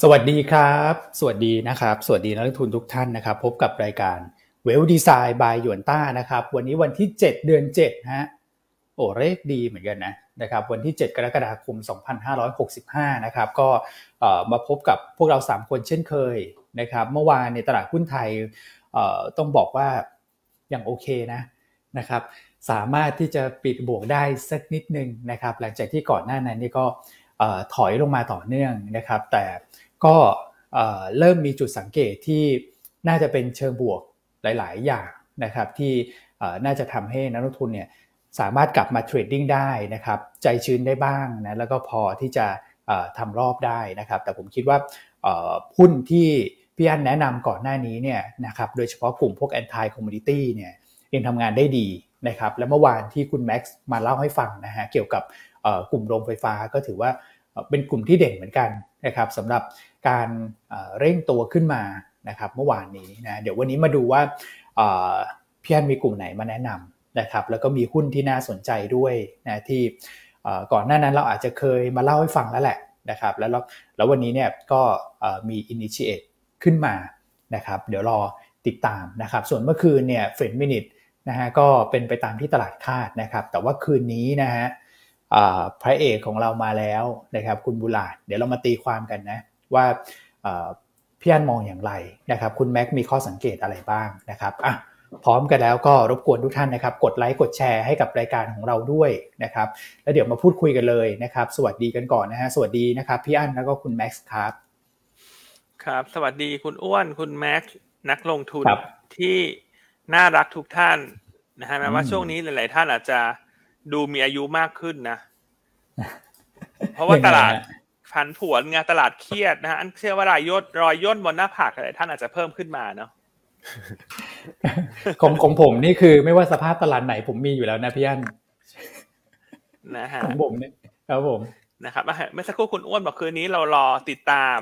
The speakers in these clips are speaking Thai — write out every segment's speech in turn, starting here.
สวัสดีครับ สวัสดีนะครับ สวัสดีนักลงทุนทุกท่านนะครับ พบกับรายการเวลดีไซน์บายหยวนต้านะครับ วันนี้วันที่ 7 เดือน7ฮะโอ้เลขดีเหมือนกันนะนะครับวันที่ 7 กรกฎาคม 2565 นะครับ ก็มาพบกับพวกเรา 3 คนเช่นเคยนะครับ เมื่อวานในตลาดหุ้นไทยต้องบอกว่าอย่างโอเคนะนะครับ สามารถที่จะปิดบวกได้สักนิดนึงนะครับ หลังจากที่ก่อนหน้านั้นนี่ก็ ถอยลงมาต่อเนื่องนะครับ แต่ก็เริ่มมีจุดสังเกตที่น่าจะเป็นเชิงบวกหลาย ๆ อย่างนะครับ ที่น่าจะทำให้นักลงทุนเนี่ยสามารถกลับมาเทรดดิ้งได้นะครับ ใจชื้นได้บ้างนะแล้วก็พอที่จะทำรอบได้นะครับ แต่ผมคิดว่าหุ้นที่พี่อันแนะนำก่อนหน้านี้เนี่ยนะครับโดยเฉพาะกลุ่มพวก anti commodity เนี่ยยังทำงานได้ดีนะครับ และเมื่อวานที่คุณแม็กซ์มาเล่าให้ฟังนะฮะเกี่ยวกับกลุ่มโรงไฟฟ้าก็ถือว่า เป็นกลุ่มที่เด่นเหมือนกันนะครับสำหรับการเร่งตัวขึ้นมานะครับเมื่อวานนี้นะเดี๋ยววันนี้มาดูว่าพี่อันมีกลุ่มไหนมาแนะนำนะครับแล้วก็มีหุ้นที่น่าสนใจด้วยนะที่ก่อนหน้านั้นเราอาจจะเคยมาเล่าให้ฟังแล้วแหละนะครับแล้วแล้ววันนี้เนี่ยก็มี initiate ขึ้นมานะครับเดี๋ยวรอติดตามนะครับส่วนเมื่อคืนเนี่ยเฟรนมินิทนะฮะก็เป็นไปตามที่ตลาดคาดนะครับแต่ว่าคืนนี้นะฮะ พระเอกของเรามาแล้วนะครับ คุณบุลาดเดี๋ยวเรามาตีความกันนะว่าพี่อันมองอย่างไรนะครับ คุณแม็กมีข้อสังเกตอะไรบ้างนะครับอะพร้อมกันแล้วก็รบกวนทุกท่านนะครับ กดไลค์กดแชร์ให้กับรายการของเราด้วยนะครับ แล้วเดี๋ยวมาพูดคุยกันเลยนะครับ สวัสดีกันก่อนนะฮะสวัสดีนะครับพี่อันแล้วก็คุณแม็กซ์ครับ ครับ สวัสดีคุณอ้วนคุณแม็กซ์นักลงทุนที่น่ารักทุกท่านนะฮะแม้ว่าช่วงนี้หลาย ๆ ท่านอาจจะ ดูมีอายุมากขึ้นนะ เพราะว่าตลาดผันผวนไงตลาดเครียดนะฮะอันเชื่อว่ารายย่นรอยย่นบนหน้าผากอะไรท่านอาจจะเพิ่มขึ้นมาเนาะของของผมนี่คือไม่ว่าสภาพตลาดไหนผมมีอยู่แล้วนะพี่อันนะฮะของผมเนี่ยครับผมนะครับเมื่อสักครู่คุณอ้วนบอกคืนนี้เรารอติดตาม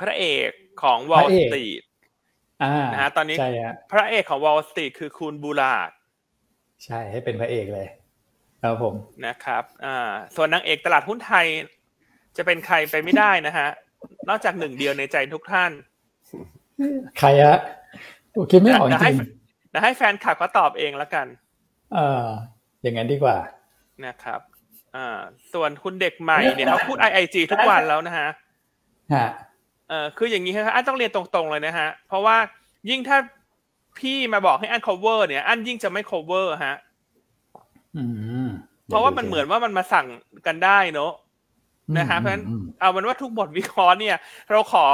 พระเอกของ Wall Street นะฮะตอนนี้พระเอกของ Wall Street คือคุณบูราดใช่ให้เป็นพระเอกเลย ครับผมนะครับอ่าส่วนนางเอกตลาดหุ้นไทย จะเป็นใครไปไม่ได้นะฮะ นอกจากหนึ่งเดียวในใจทุกท่าน ใครอะเดาไม่ออกจริงนะให้แฟนคลับเขาตอบเองแล้วกัน เอออย่างนั้นดีกว่านะครับอ่าส่วนคุณเด็กใหม่เนี่ยเขาพูดไอไอจีทุกวันแล้วนะฮะฮะเออคืออย่างนี้ครับอันต้องเรียนตรงๆเลยนะฮะ เพราะว่ายิ่งถ้าพี่มาบอกให้อัน cover เนี่ย อันยิ่งจะไม่ cover ฮะ เพราะว่ามันเหมือนว่ามันมาสั่งกันได้เนอะนะฮะเพราะฉะนั้นเอามันว่าทุกบทวิเคราะห์เนี่ย เราขอ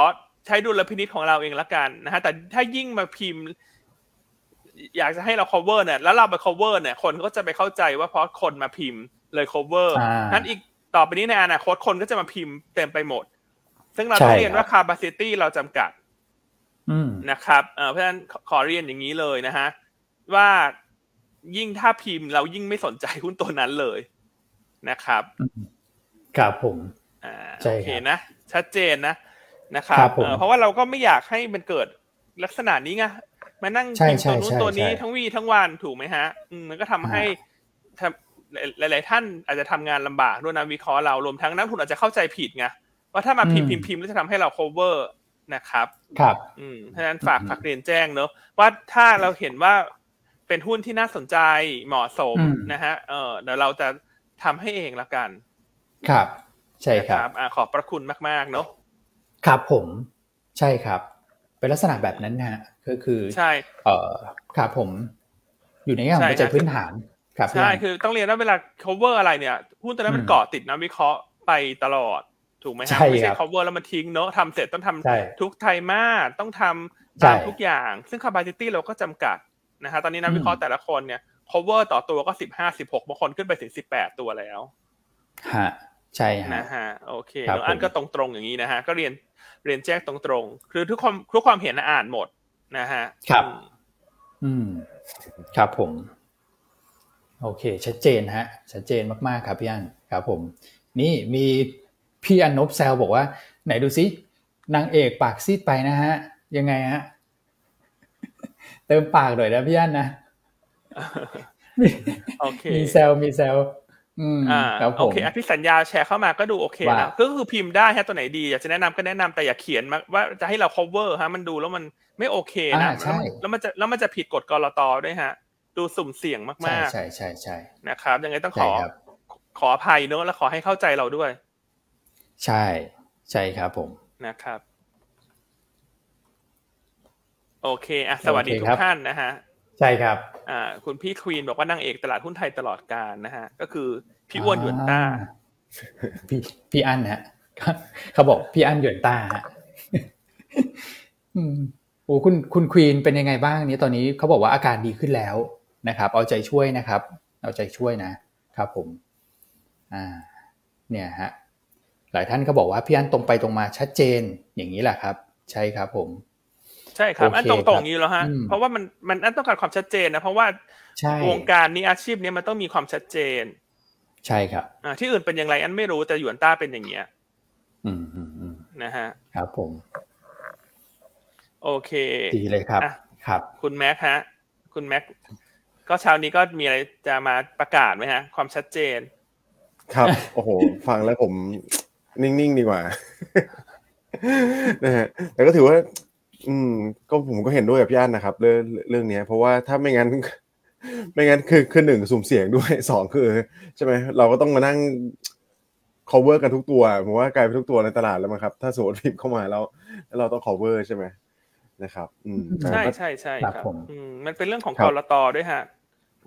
ใช้ดุลพินิจของเราเองละกันนะฮะแต่ถ้ายิ่งมาพิมพ์ อยากจะให้เรา cover เนี่ยแล้วเราไป cover เนี่ย คนก็จะไปเข้าใจว่าเพราะคนมาพิมพ์เลย cover นั้นอีกต่อไปนี้ในอนาคตคนก็จะมาพิมพ์เต็มไปหมด ซึ่งเราต้องเรียนว่า capacity เราจำกัดนะครับเพราะฉะนั้นขอเรียนอย่างนี้เลยนะฮะว่า ยิ่งถ้าพิมพ์เรายิ่งไม่สนใจหุ้นตัวนั้นเลยนะครับครับผมอ่าโอเคนะ ชัดเจนนะนะครับเพราะว่าเราก็ไม่อยากให้มันเกิดลักษณะนี้ไงมานั่งพิมพ์ตัวนู้นตัวนี้ทั้งวีทั้งวันถูกไหมฮะมันก็ทำให้หลาย ๆ ท่านอาจจะทำงานลำบากด้วยนะวิเคราะห์เรารวมทั้งนักทุนอาจจะเข้าใจผิดไงว่าถ้ามาพิมพ์พิมพ์พิมพ์แล้วจะทำให้เรา cover นะครับ ครับ อืมเพราะฉะนั้นฝากฝากเรียนแจ้งเนอะว่าถ้าเราเห็นว่า เป็นหุ้นที่น่าสนใจเหมาะสมนะฮะเออเดี๋ยวเราจะทำให้เองละกัน ครับ ใช่ครับอ่าขอบพระคุณมาก ๆ เนาะครับผมใช่ครับ เป็นลักษณะแบบนั้นนะฮะก็คือใช่ เอ่อครับผม อยู่ในแง่ของปัจจัยพื้นฐานครับใช่คือต้องเรียนว่าเวลา cover อะไรเนี่ยหุ้นตัวนั้นมันเกาะติดนะวิเคราะห์ไปตลอดถูกไหมฮะไม่ใช่ cover แล้วมันทิ้งเนอะทำเสร็จต้องทำทุกไทยมาต้องทำตามทุกอย่าง ซึ่ง capacity เราก็จำกัด นะฮะตอนนี้นักวิเคราะห์แต่ละคนเนี่ย cover ต่อตัวก็สิบห้าสิบหกบางคนขึ้นไปถึงสิบแปดตัวแล้วฮะใช่ฮะนะฮะโอเคอันก็ตรงๆอย่างนี้นะฮะก็เรียนเรียนแจ้งตรงๆคือทุกความทุกความเห็นอ่านหมดนะฮะครับ อืม ครับผม โอเค ชัดเจนฮะ ชัดเจนมากๆครับพี่อันครับ ผม นี่มีพี่อันนบแซวบอกว่า ไหนดูซินางเอกปากซีดไปนะฮะ ยังไงฮะ เติมปากหน่อยนะพี่อันนะโอเคมีแซวมีแซวอืมอ่าครับผโอมเคอภิสัญญาแชร์เข้ามาก็ดูโอเคว่านะก็คือพิมพ์ได้ฮะตัวไหนดีอยากจะแนะนำก็แนะนำแต่อย่าเขียนมาว่าจะให้เรา cover ฮะมันดูแล้วมันไม่โอเคนะอ่าใช่แล้วมันแล้วมันจะแล้วมันจะผิดกฎกรตด้วยฮะ ดูสุ่มเสี่ยงใช่มากใช่ใช่ใช่ๆนะครับยังไงต้องขใช่อครับขออภัยเนอะและขอให้เข้าใจเราด้วย ใช่ ใช่ครับผมนะครับ โอเคอะสวัสดีโอเคทุครักบท่านนะฮะ ใช่ครับ อ่า คุณพี่ควีนบอกว่านางเอกตลาดหุ้นไทยตลอดการนะฮะ ก็คือพี่อ้วนหยวนต้าอ่พี่พี่อั้นฮะเขาบอกพี่อั้นหยวนต้าฮะอืมโอ้คุณคุณควีนเป็นยังไงบ้างเนี่ยตอนนี้เขาบอกว่าอาการดีขึ้นแล้วนะครับ เอาใจช่วยนะครับ เอาใจช่วยนะครับผม อ่า เนี่ยฮะหลายท่านก็บอกว่าพี่อั้นตรงไปตรงมาชัดเจนอย่างนี้แหละครับ ใช่ครับผม ใช่ครับโอเคอันตรงคๆรับนี้แล้วฮะอืมเพราะว่ามันมันอันต้องการความชัดเจนนะเพราะว่าใช่วงการนี้อาชีพนี้มันต้องมีความชัดเจน ใช่ครับอ่าที่อื่นเป็นอย่างไรอันไม่รู้แต่หยวนต้าเป็นอย่างเงี้ยอืมอืมอืมนะฮะครับผม โอเคดีเลยครับอะครับ คุณแม็กฮะ คุณแม็กก็เช้านี้ก็มีอะไรจะมาประกาศไหมฮะ ความชัดเจน ครับ โอ้โห ฟังแล้วผม นิ่ง ๆ ดีกว่านะฮะแต่ก็ถือว่า อืม ก็ผมก็เห็นด้วยกับพี่อันนะครับ เรื่องเรื่องเนี้ยเพราะว่าถ้าไม่งั้น ไม่งั้นคือคือหนึ่งสุ่มเสี่ยงด้วยสองคือ ใช่ไหมเราก็ต้องมานั่ง cover กันทุกตัวผมว่ากลายเป็นทุกตัวในตลาดแล้วมั้งครับ ถ้าสมมติพิมพ์เข้ามาแล้วแล้วเราต้อง cover ใช่ไหมนะครับ อืมใช่ก็ใช่ใช่ครับครับผมอืมมันเป็นเรื่องของครักบรตด้วยฮะ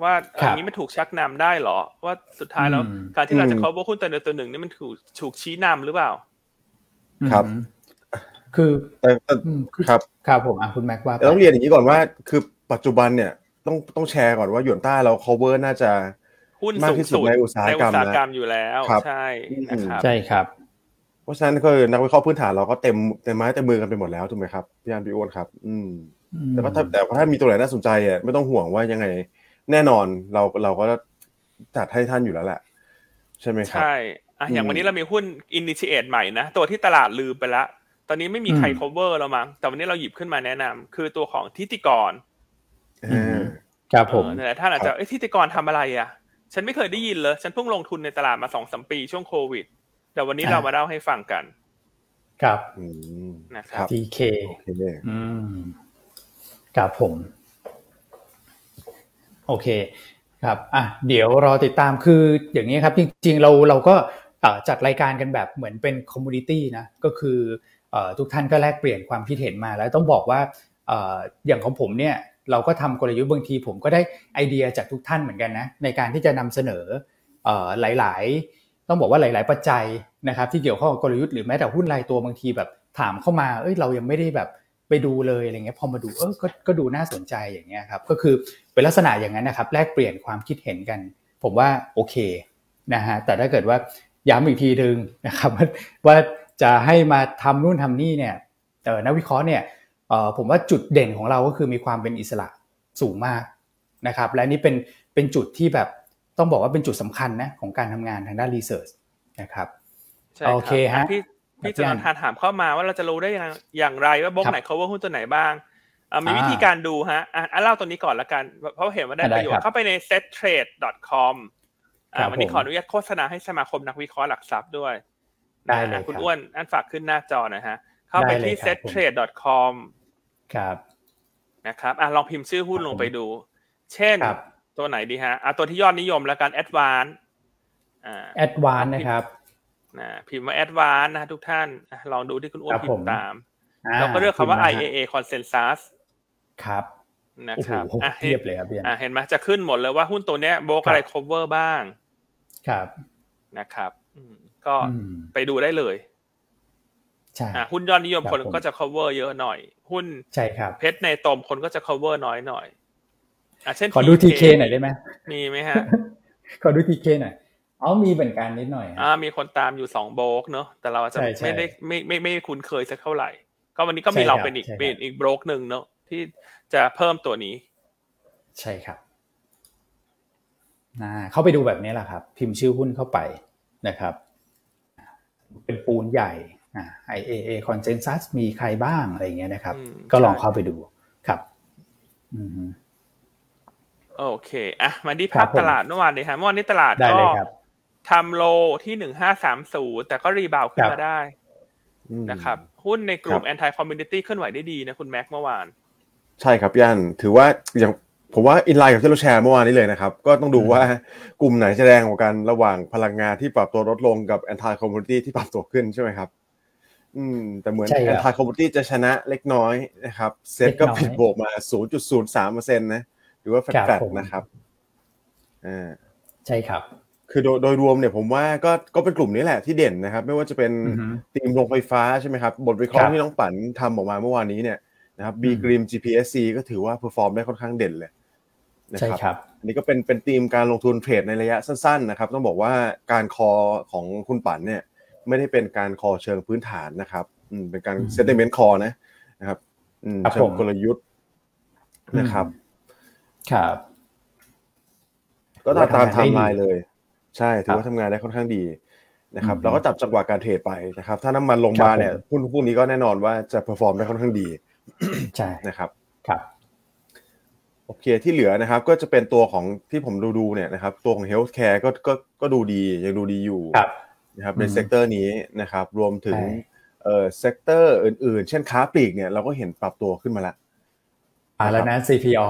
ว่าอันนี้มันถูกชักนำได้เหรอ ว่าสุดท้ายแล้วอืมการที่เราจะอืม cover หุ้นตัวใดตัวหนึ่งนี่มันถูกถูกชี้นำหรือเปล่า ครับอืม คือแต่แต่อืมคือครับครับผมอะคุณแม็กว่าไปแต่ต้องเรียนอย่างนี้ก่อนว่า คือปัจจุบันเนี่ยต้องต้องแชร์ก่อนว่าหยวนต้าเรา cover น่าจะหุ้นมากสูงที่สุดสุดในอุตสาหกรรมในอุตสาหกรรมนะอยู่แล้วครับใช่นะครับใช่ครับ เพราะฉะนั้นก็นักวิเคราะห์พื้นฐานเราก็เต็มเต็มไม้เต็มมือกันไปหมดแล้วถูกไหมครับพี่อันพี่อ้วนครับ อืม แต่ว่าถ้าแต่ว่าถ้ามีตัวไหนน่าสนใจอะไม่ต้องห่วงว่ายังไง แน่นอนเราเราก็จัดให้ท่านอยู่แล้วแหละ ใช่ไหมครับใช่อะอย่างอืมวันนี้เรามีหุ้น initiate ใหม่นะตัวที่ตลาดลืมไปละต อนนี้ไม่มีใครอืม cover แล้วมั้งแต่วันนี้เราหยิบขึ้นมาแนะนำคือตัวของทิติกรเออครับผมเออนั่นแหละท่านอาจคจะรับเอ้ยทิติกรทำอะไรอะ ฉันไม่เคยได้ยินเลย ฉันเพิ่งลงทุนในตลาดมาสองสมปีช่วงโควิด แต่วันนี้อ่าเรามาเล่าให้ฟังกัน ครับอืมนะครับ TK โอเคอืมครับผม โอเค ครับ อะ เดี๋ยวรอติดตามคืออย่างนี้ครับ จริง ๆ เราเราก็เอ่อจัดรายการกันแบบเหมือนเป็น community นะ ก็คือเอ่อ ทุกท่านก็แลกเปลี่ยนความคิดเห็นมา แล้วต้องบอกว่าอย่างของผมเนี่ยเราก็ทำกลยุทธ์บางที ผมก็ได้ไอเดียจากทุกท่านเหมือนกันนะในการที่จะนำเสนอหลาย ๆ ต้องบอกว่าหลาย ๆ ปัจจัยนะครับที่เกี่ยวข้องกับกลยุทธ์หรือแม้แต่หุ้นรายตัวบางทีแบบถามเข้ามาเอ้ยเรายังไม่ได้แบบไปดูเลยอะไรเงี้ยพอมาดูเออกก็ดูน่าสนใจอย่างเงี้ยครับก็คือเป็นลักษณะอย่างนั้นนะครับแลกเปลี่ยนความคิดเห็นกัน ผมว่าโอเคนะฮะแต่ถ้าเกิดว่าย้ำอีกทีหนึ่งนะครับว่าว่า จะให้มาทำนู่นทำนี่เนี่ยเออนักวิเคราะห์เนี่ยเออผมว่าจุดเด่นของเราก็คือมีความเป็นอิสระสูงมากนะครับ และนี่เป็นเป็นจุดที่แบบต้องบอกว่าเป็นจุดสำคัญนะของการทำงานทางด้านรีเสิร์ชนะครับใช่รับโอเคฮะอ่พี่พี่ครับจะนอนทานถามเข้ามาว่าเราจะรู้ได้อย่างอย่างไรว่าบล็อกครับไหน cover หุ้นตัวไหนบ้างอะมีอ่าวิธีการดูฮะอะอะเล่าตัวนี้ก่อนละกัน เพราะเห็นว่าได้ได้ประโยชครัน์บเข้าไปใน settrade.com ครัอ่าบวันนี้ผมขออนุญาตโฆษณาให้สมาคมนักวิเคราะห์หลักทรัพย์ด้วย ได้เลยอะคุณครับอ้วนอันฝากขึ้นหน้าจอหนะฮะ เข้าไปได้เลยที่ครับผม settrade.com ครับนะครับอะลองพิมพ์ชื่อหุ้นครับลงไปดู เช่นครับตัวไหนดีฮะอะตัวที่ยอดนิยมแล้วกัน advance อ่าแอดวานนะครับนะพิมพ์ว่า advance นะทุกท่านอะลองดูที่คุณอ้วนครับพิผมมพ์ตามอ่เราก็เลือกคำว่าพิมพ์นะฮะ IAA consensus ครับนะโอ้คโหรับอะเทียบเลยครับพี่อันอะเห็นไหมจะขึ้นหมดเลยว่าหุ้นตัวเนี้ยโบรกอะไร cover บ้าง ครับนะครับอืม ก็อืมไปดูได้เลยใช่อะหุ้นยอดนิยมครับคนผมก็จะ cover เยอะหน่อย หุ้นใช่ครับเพชรในตมคนก็จะ cover น้อยหน่อยอะเช่นขอดู TK หน่อยได้ไหมมีไหมฮะ ขอดู TK หน่อยอ๋อมีเหมือนกันนิดหน่อยฮะอ่ามีคนตามอยู่สองโบรกเนอะแต่เราอาจจะใช่ใช่ไม่ได้ไม่ไม่ไม่ไม่คุ้นเคยสักเท่าไหร่ ก็วันนี้ก็มีใช่เราครับเป็นอีกใช่ครับเป็นอีกโบรกหนึ่งเนอะที่จะเพิ่มตัวนี้ ใช่ครับอ่าเข้าไปดูแบบนี้แหละครับ พิมพ์ชื่อหุ้นเข้าไปนะครับ เป็นปูนใหญ่อ่า IAA consensus มีใครบ้างอะไรอย่างเงี้ยนะครับอืมก็ลองใช่เข้าไปดูครับอืมโอเคอะมาที่ครัภาบพผมตลาดเมื่อวานเลยฮะเมื่อวานนี้ตลาดได้ก็เลยครับทำโลที่หนึ่งห้าสามศูนย์แต่ก็รีบาวขึ้นมาได้อืมนะครับ หุ้นในกลุ่มครับ anti community เคลื่อนไหวได้ดีนะคุณแม็กเมื่อวาน ใช่ครับพี่อันถือว่าอย่าง ผมว่าอินไลน์กับที่เราแชร์เมื่อวานนี้เลยนะครับ ก็ต้องดูว่ากลุ่มไหนแสดงกว่ากันระหว่างพลังงานที่ปรับตัวลดลงกับ anti commodity ที่ปรับตัวขึ้นใช่ไหมครับ อืม แต่เหมือนใช่ครับ anti commodity จะชนะเล็กน้อยนะครับเซ็ตก็เล็กน้อยผิดบวกมา 0.03เปอร์เซ็นต์นะหรือว่าแฟครับลตผมๆนะครับอ่าใช่ครับ คือโดยโดยรวมเนี่ยผมว่าก็ก็เป็นกลุ่มนี้แหละที่เด่นนะครับ ไม่ว่าจะเป็นอือฮึทีมโรงไฟฟ้าใช่ไหมครับบทวิเคราะครัห์บที่น้องปันทำออกมาเมื่อวานนี้เนี่ยนะครับ B อืม Grim GPSC ก็ถือว่า perform ได้ค่อนข้างเด่นเลย นะใช่ครับครับอันนี้ก็เป็นเป็นธีมการลงทุน trade ในระยะสั้นๆนะครับต้องบอกว่าการคอของคุณปันเนี่ยไม่ได้เป็นการคอเชิงพื้นฐานนะครับอืมเป็นการอืม sentiment call นะนะครับอืมครับผมเชิงกลยุทธ์นะครับ ครับ ก็ตามตามไทถือว่าทำงานได้ดีเลย ใช่ถือว่าครับทำงานได้ค่อนข้างดีนะครับอืมเราก็จับจังหวะการ trade ไปนะครับ ถ้าน้ำมันลงมาเนี่ยครับผมหุ้นพวกนี้ก็แน่นอนว่าจะ perform ได้ค่อนข้างดีใช่นะครับ ครับ โอเคที่เหลือนะครับก็จะเป็นตัวของที่ผมดูดูเนี่ยนะครับตัวของ healthcare ก็ก็ก็ดูดียังดูดีอยู่ครับนะครับในอืม sector นี้นะครับรวมถึงใช่เอ่อ sector อื่นๆ เช่นค้าปลีกเนี่ยเราก็เห็นปรับตัวขึ้นมาแล้วอ่าแล้วนะ CPO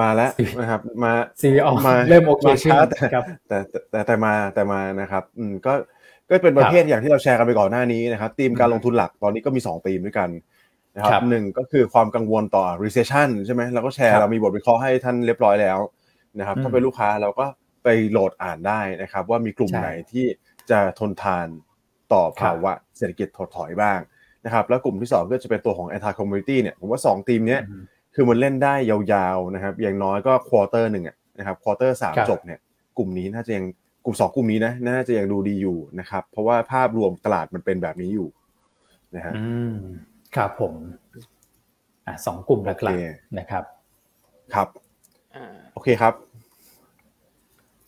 มาแล้วนะครับมา CPO มาเริ่มโอเคมาขึ้นช้าแต่ครับแต่แต่แต่แต่มาแต่มานะครับอืมก็ก็เป็นประเภทอย่างที่เราแชร์กันไปก่อนหน้านี้นะครับธีมการลงทุนหลักตอนนี้ก็มี2ธีมด้วยกัน นะครับครับหนึ่งก็คือความกังวลต่อ recession ใช่ไหมเราก็แชร์ครับเรามีบทวิเคราะห์ให้ท่านเรียบร้อยแล้วนะครับอืมถ้าเป็นลูกค้าเราก็ไปโหลดอ่านได้นะครับ ว่ามีกลุ่มใช่ไหนที่จะทนทานต่อครับภาวะเศรษฐกิจถดถอยบ้างนะครับ แล้วกลุ่มที่สองก็จะเป็นตัวของ anti commodity เนี่ยผมว่าสองธีมเนี้ยอืมคือมันเล่นได้ยาวๆนะครับ อย่างน้อยก็ quarter หนึ่งอะนะครับ quarter สามครับจบเนี่ยกลุ่มนี้น่าจะยังกลุ่มสองกลุ่มนี้นะน่าจะยังดูดีอยู่นะครับ เพราะว่าภาพรวมตลาดมันเป็นแบบนี้อยู่นะฮะอืม ครับผมอะสองกลุ่มหโอเคนะครับ ครับอ่าโอเคครับ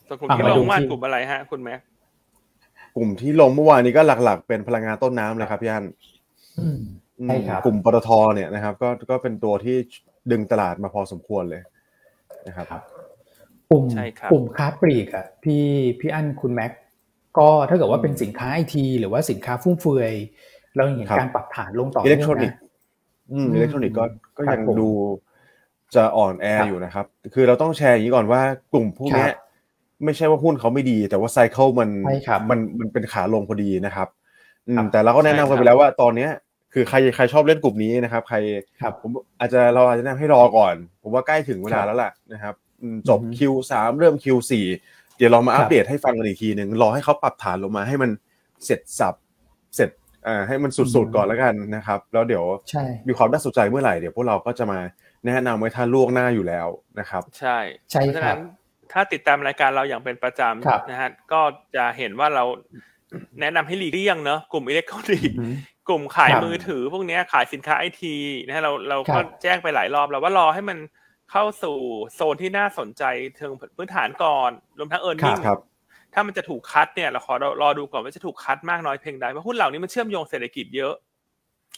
ส่วนกลุ่มอะที่มาลดูงว่านที่กลุ่มอะไรฮะ คุณแม็กกลุ่มที่ลงเมื่อวานนี้ก็หลัก ๆ เป็นพลังงานต้นน้ำเลยครับพี่อั้นอืมอืมใช่ครับกลุ่มปตทเนี่ยนะครับ ก็ก็เป็นตัวที่ดึงตลาดมาพอสมควรเลยนะครับครับกลุ่มใช่ครับกลุ่มค้าปลีกอะพี่พี่อั้นคุณแม็กก็ถ้าเกิดว่าเป็นสินค้าไอทีหรือว่าสินค้าฟุ่มเฟือย เราเห็นครับการปรับฐานลงต่ออิเนื่เล็กทรอนิกส์อืมอืมอิเล็กทรอนิกส์ก็ก็ครับยังผมดูจะอ่อนแอครับอยู่นะครับ คือเราต้องแชร์อย่างนี้ก่อนว่ากลุ่มพวกเนี้ยครับไม่ใช่ว่าหุ้นเขาไม่ดี แต่ว่า cycle มันใช่ครับมันมันเป็นขาลงพอดีนะครับอืมครับแต่เราก็แนะนำใช่ครักันบไปแล้วว่าตอนเนี้ยคือใครใครชอบเล่นกลุ่มนี้นะครับ ใครครับผมอาจจะเราอาจจะแนะนำให้รอก่อน ผมว่าใกล้ถึงเวลาครับแล้วล่ะนะครับอืมจบอือฮึ Q3 เริ่ม Q4 เดี๋ยวเรามาครับอัปเดตให้ฟังกันอีกทีหนึ่งรอให้เขาปรับฐานลงมาให้มันเสร็จสับเสร็จ อ่าให้มันสุดๆก่อนแล้วกันนะครับ แล้วเดี๋ยวใช่มีความน่าสนใจเมื่อไหร่เดี๋ยวพวกเราก็จะมาแนะนำไว้ท่านล่วงหน้าอยู่แล้วนะครับ ใช่ใช่เพราะฉะครันั้บนถ้าติดตามรายการเราอย่างเป็นประจครับำนะฮะก็จะเห็นว่าเราแนะนำให้หลีกเลี่ยงเนอะกลุ่มอิเล็กทรอนิกส์อืมกลุ่มขายครับมือถือ พวกเนี้ยขายสินค้าไอทีนะฮะเราเราครัก็บแจ้งไปหลายรอบแล้วว่ารอให้มันเข้าสู่โซนที่น่าสนใจเชิงพื้นฐานก่อน รวมทั้งเออร์เน็งครับ ถ้ามันจะถูกคัดเนี่ยเราขอรอรอดูก่อนว่าจะถูกคัดมากน้อยเพียงใดเพราะหุ้นเหล่านี้มันเชื่อมโยงเศรษฐกิจเยอะ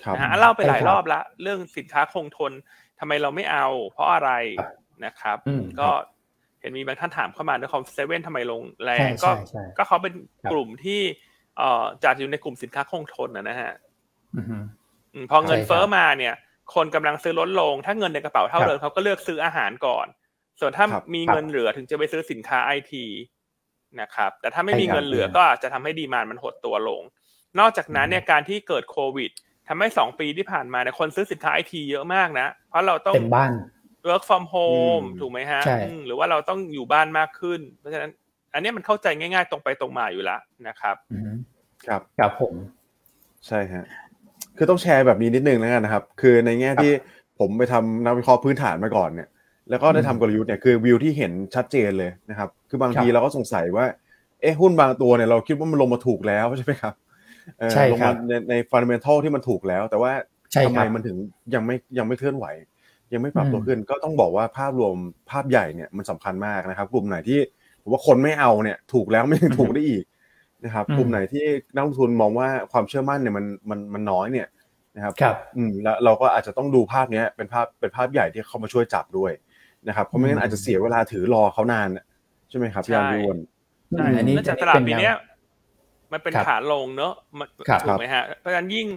ครับนะฮะเล่าไปหลายใช่ครับรอบละเรื่องสินค้าคงทนทำไมเราไม่เอา เพราะอะไรครับนะครับอืมก็เห็นมีบางท่านถามเข้ามาด้วยคอมเซเว่นทำไมลงแรใช่งก็ใช่ใช่ก็เขาเป็นครับกลุ่มที่เอ่อจัดอยู่ในกลุ่มสินค้าคงทนนะนะฮะอือฮึอืมพอเงินใช่ครับเฟ้อมาเนี่ย คนกำลังซื้อลดลง ถ้าเงินในกระเป๋าเท่าครับเดิมเขาก็เลือกซื้ออาหารก่อน ส่วนถ้าครับมีครับเงินเหลือถึงจะไปซื้อสินค้าไอที นะครับแต่ถ้าไม่ใช่มีครับเงินเหลือก็อาจจะทำให้ดีมานมันหดตัวลง นอกจากนั้นเนี่ยการที่เกิดโควิดทำให้สองปีที่ผ่านมาเนี่ยคนซื้อสินค้าไอทีเยอะมากนะ เพราะเราต้องเต็มบ้าน work from home อืมถูกไหมฮะใช่อืมหรือว่าเราต้องอยู่บ้านมากขึ้น เพราะฉะนั้น อันเนี้ยมันเข้าใจง่ายๆ ตรงไปตรงมาอยู่แล้วนะครับอือฮึครับครับผมใช่ฮะคือต้องแชร์แบบนี้นิดนึงแล้วกันนะครับ คือในแง่ที่ผมไปทำนักวิเคราะห์พื้นฐานมาก่อนเนี่ย แล้วก็ได้ทำกลยุทธ์เนี่ยคือวิวที่เห็นชัดเจนเลยนะครับ คือบางทีครับเราก็สงสัยว่าเอ๊ะหุ้นบางตัวเนี่ยเราคิดว่ามันลงมาถูกแล้วใช่ไหมครับเออใช่ลงครัมาบในในฟันเดเมนทัลที่มันถูกแล้ว แต่ว่าใช่ทำคไมรับมันถึงยังไม่ยังไม่เคลื่อนไหว ยังไม่ปรับตัวอืมขึ้นก็ต้องบอกว่าภาพรวมภาพใหญ่เนี่ยมันสำคัญมากนะครับ กลุ่มไหนที่ผมว่าคนไม่เอาเนี่ยถูกแล้วไม่ยังถูกได้อีกนะครับอืมกลุ่มไหนที่นักลงทุนมองว่าความเชื่อมั่นเนี่ยมันมันมันน้อยเนี่ยนะครับครับอืมแล้วเราก็อาจจะต้องดูภาพเนี้ยเป็นภาพเป็นภาพใหญ่ที่เขามาช่วยจับด้วย นะครับเพราะไม่งั้อืนมอาจจะเสียเวลาถือรอเขานานน่ะใช่ไหมครับพี่ใช่อันพี่อ้วนใช่อันนี้เนื่องจากตลาดปีเนี้ยมันเป็นครับขาลงเนอะมันครับถูกไหมฮะเพราะฉะนั้นยิ่ง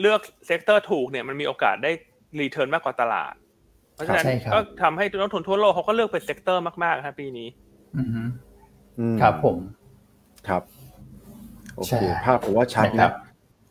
เลือก sector ถูกเนี่ยมันมีโอกาสได้ return มากกว่าตลาด เพราะฉะนั้นใช่ครับก็ทำให้นักลงทุนทั่วโลกเขาก็เลือกเป็น sector มากๆครับปีนี้อือฮึอืมครับผม ครับโอเคใช่ภาพผมว่าชัดนะครับ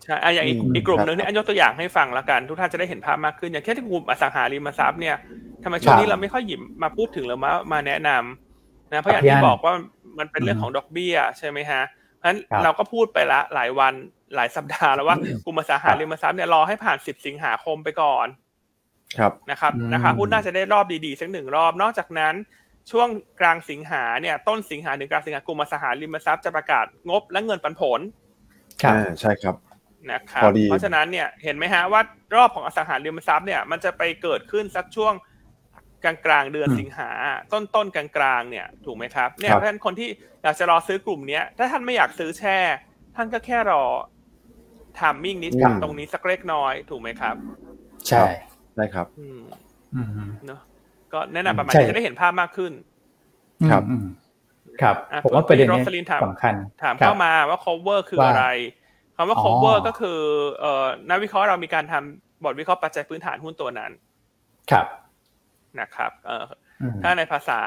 ใช่อะอย่างอีกอืมอีกกลุ่มครับหนึ่งเนี่ยอั้นยกตัวอย่างให้ฟังละกัน ทุกท่านจะได้เห็นภาพมากขึ้น อย่างเช่นกลุ่มอสังหาริมทรัพย์เนี่ยทำไมช่วงนี้เราไม่ค่อยหยิบมาพูดถึงหรือมามาแนะนำนะเพราะอย่างพี่ที่อั้นบอกว่ามันเป็นเรื่องอืมของดอกเบี้ยใช่ไหมฮะเพราะฉะนั้นครับเราก็พูดไปละหลายวันหลายสัปดาห์แล้วว่ากลุ่มอสังหาริมทรัพย์เนี่ยรอให้ผ่าน10สิงหาคมไปก่อนครับนะครับอืมนะคะหุ้นน่าจะได้รอบดีๆสักหนึ่งรอบ นอกจากนั้น ช่วงกลางสิงหาเนี่ย ต้นสิงหาถึงกลางสิงหากลุ่มอสังหาริมทรัพย์จะประกาศงบและเงินปันผลครับอ่าใช่ครับ นะครับพอดีเพราะฉะนั้นเนี่ยเห็นไหมฮะว่ารอบของอสังหาริมทรัพย์เนี่ยมันจะไปเกิดขึ้นสักช่วงกลางกลางๆเดือนอืมสิงหาต้นต้นๆกลางกลางๆเนี่ยถูกไหมครับเนี่ยครับเพราะฉะนั้นคนที่อยากจะรอซื้อกลุ่มเนี้ยถ้าท่านไม่อยากซื้อแช่ ท่านก็แค่รอทามมิ่งนิดครับตรงนี้สักเล็กน้อยถูกไหมครับ ใช่ได้ครับอืมอืมเนอะก็แนะนำประมาณใช่นี้จะได้เห็นภาพมากขึ้น ครับอืมครับอะผมว่าประเด็นโรนี้สลินถามสำคัญ ถามครับเข้ามาว่า cover คือว่าอะไร คำว่าอ๋อ cover ก็คือเอ่อนักวิเคราะห์เรามีการทำบทวิเคราะห์ปัจจัยพื้นฐานหุ้นตัวนั้น ครับนะครับเอ่ออืมถ้าในภาษา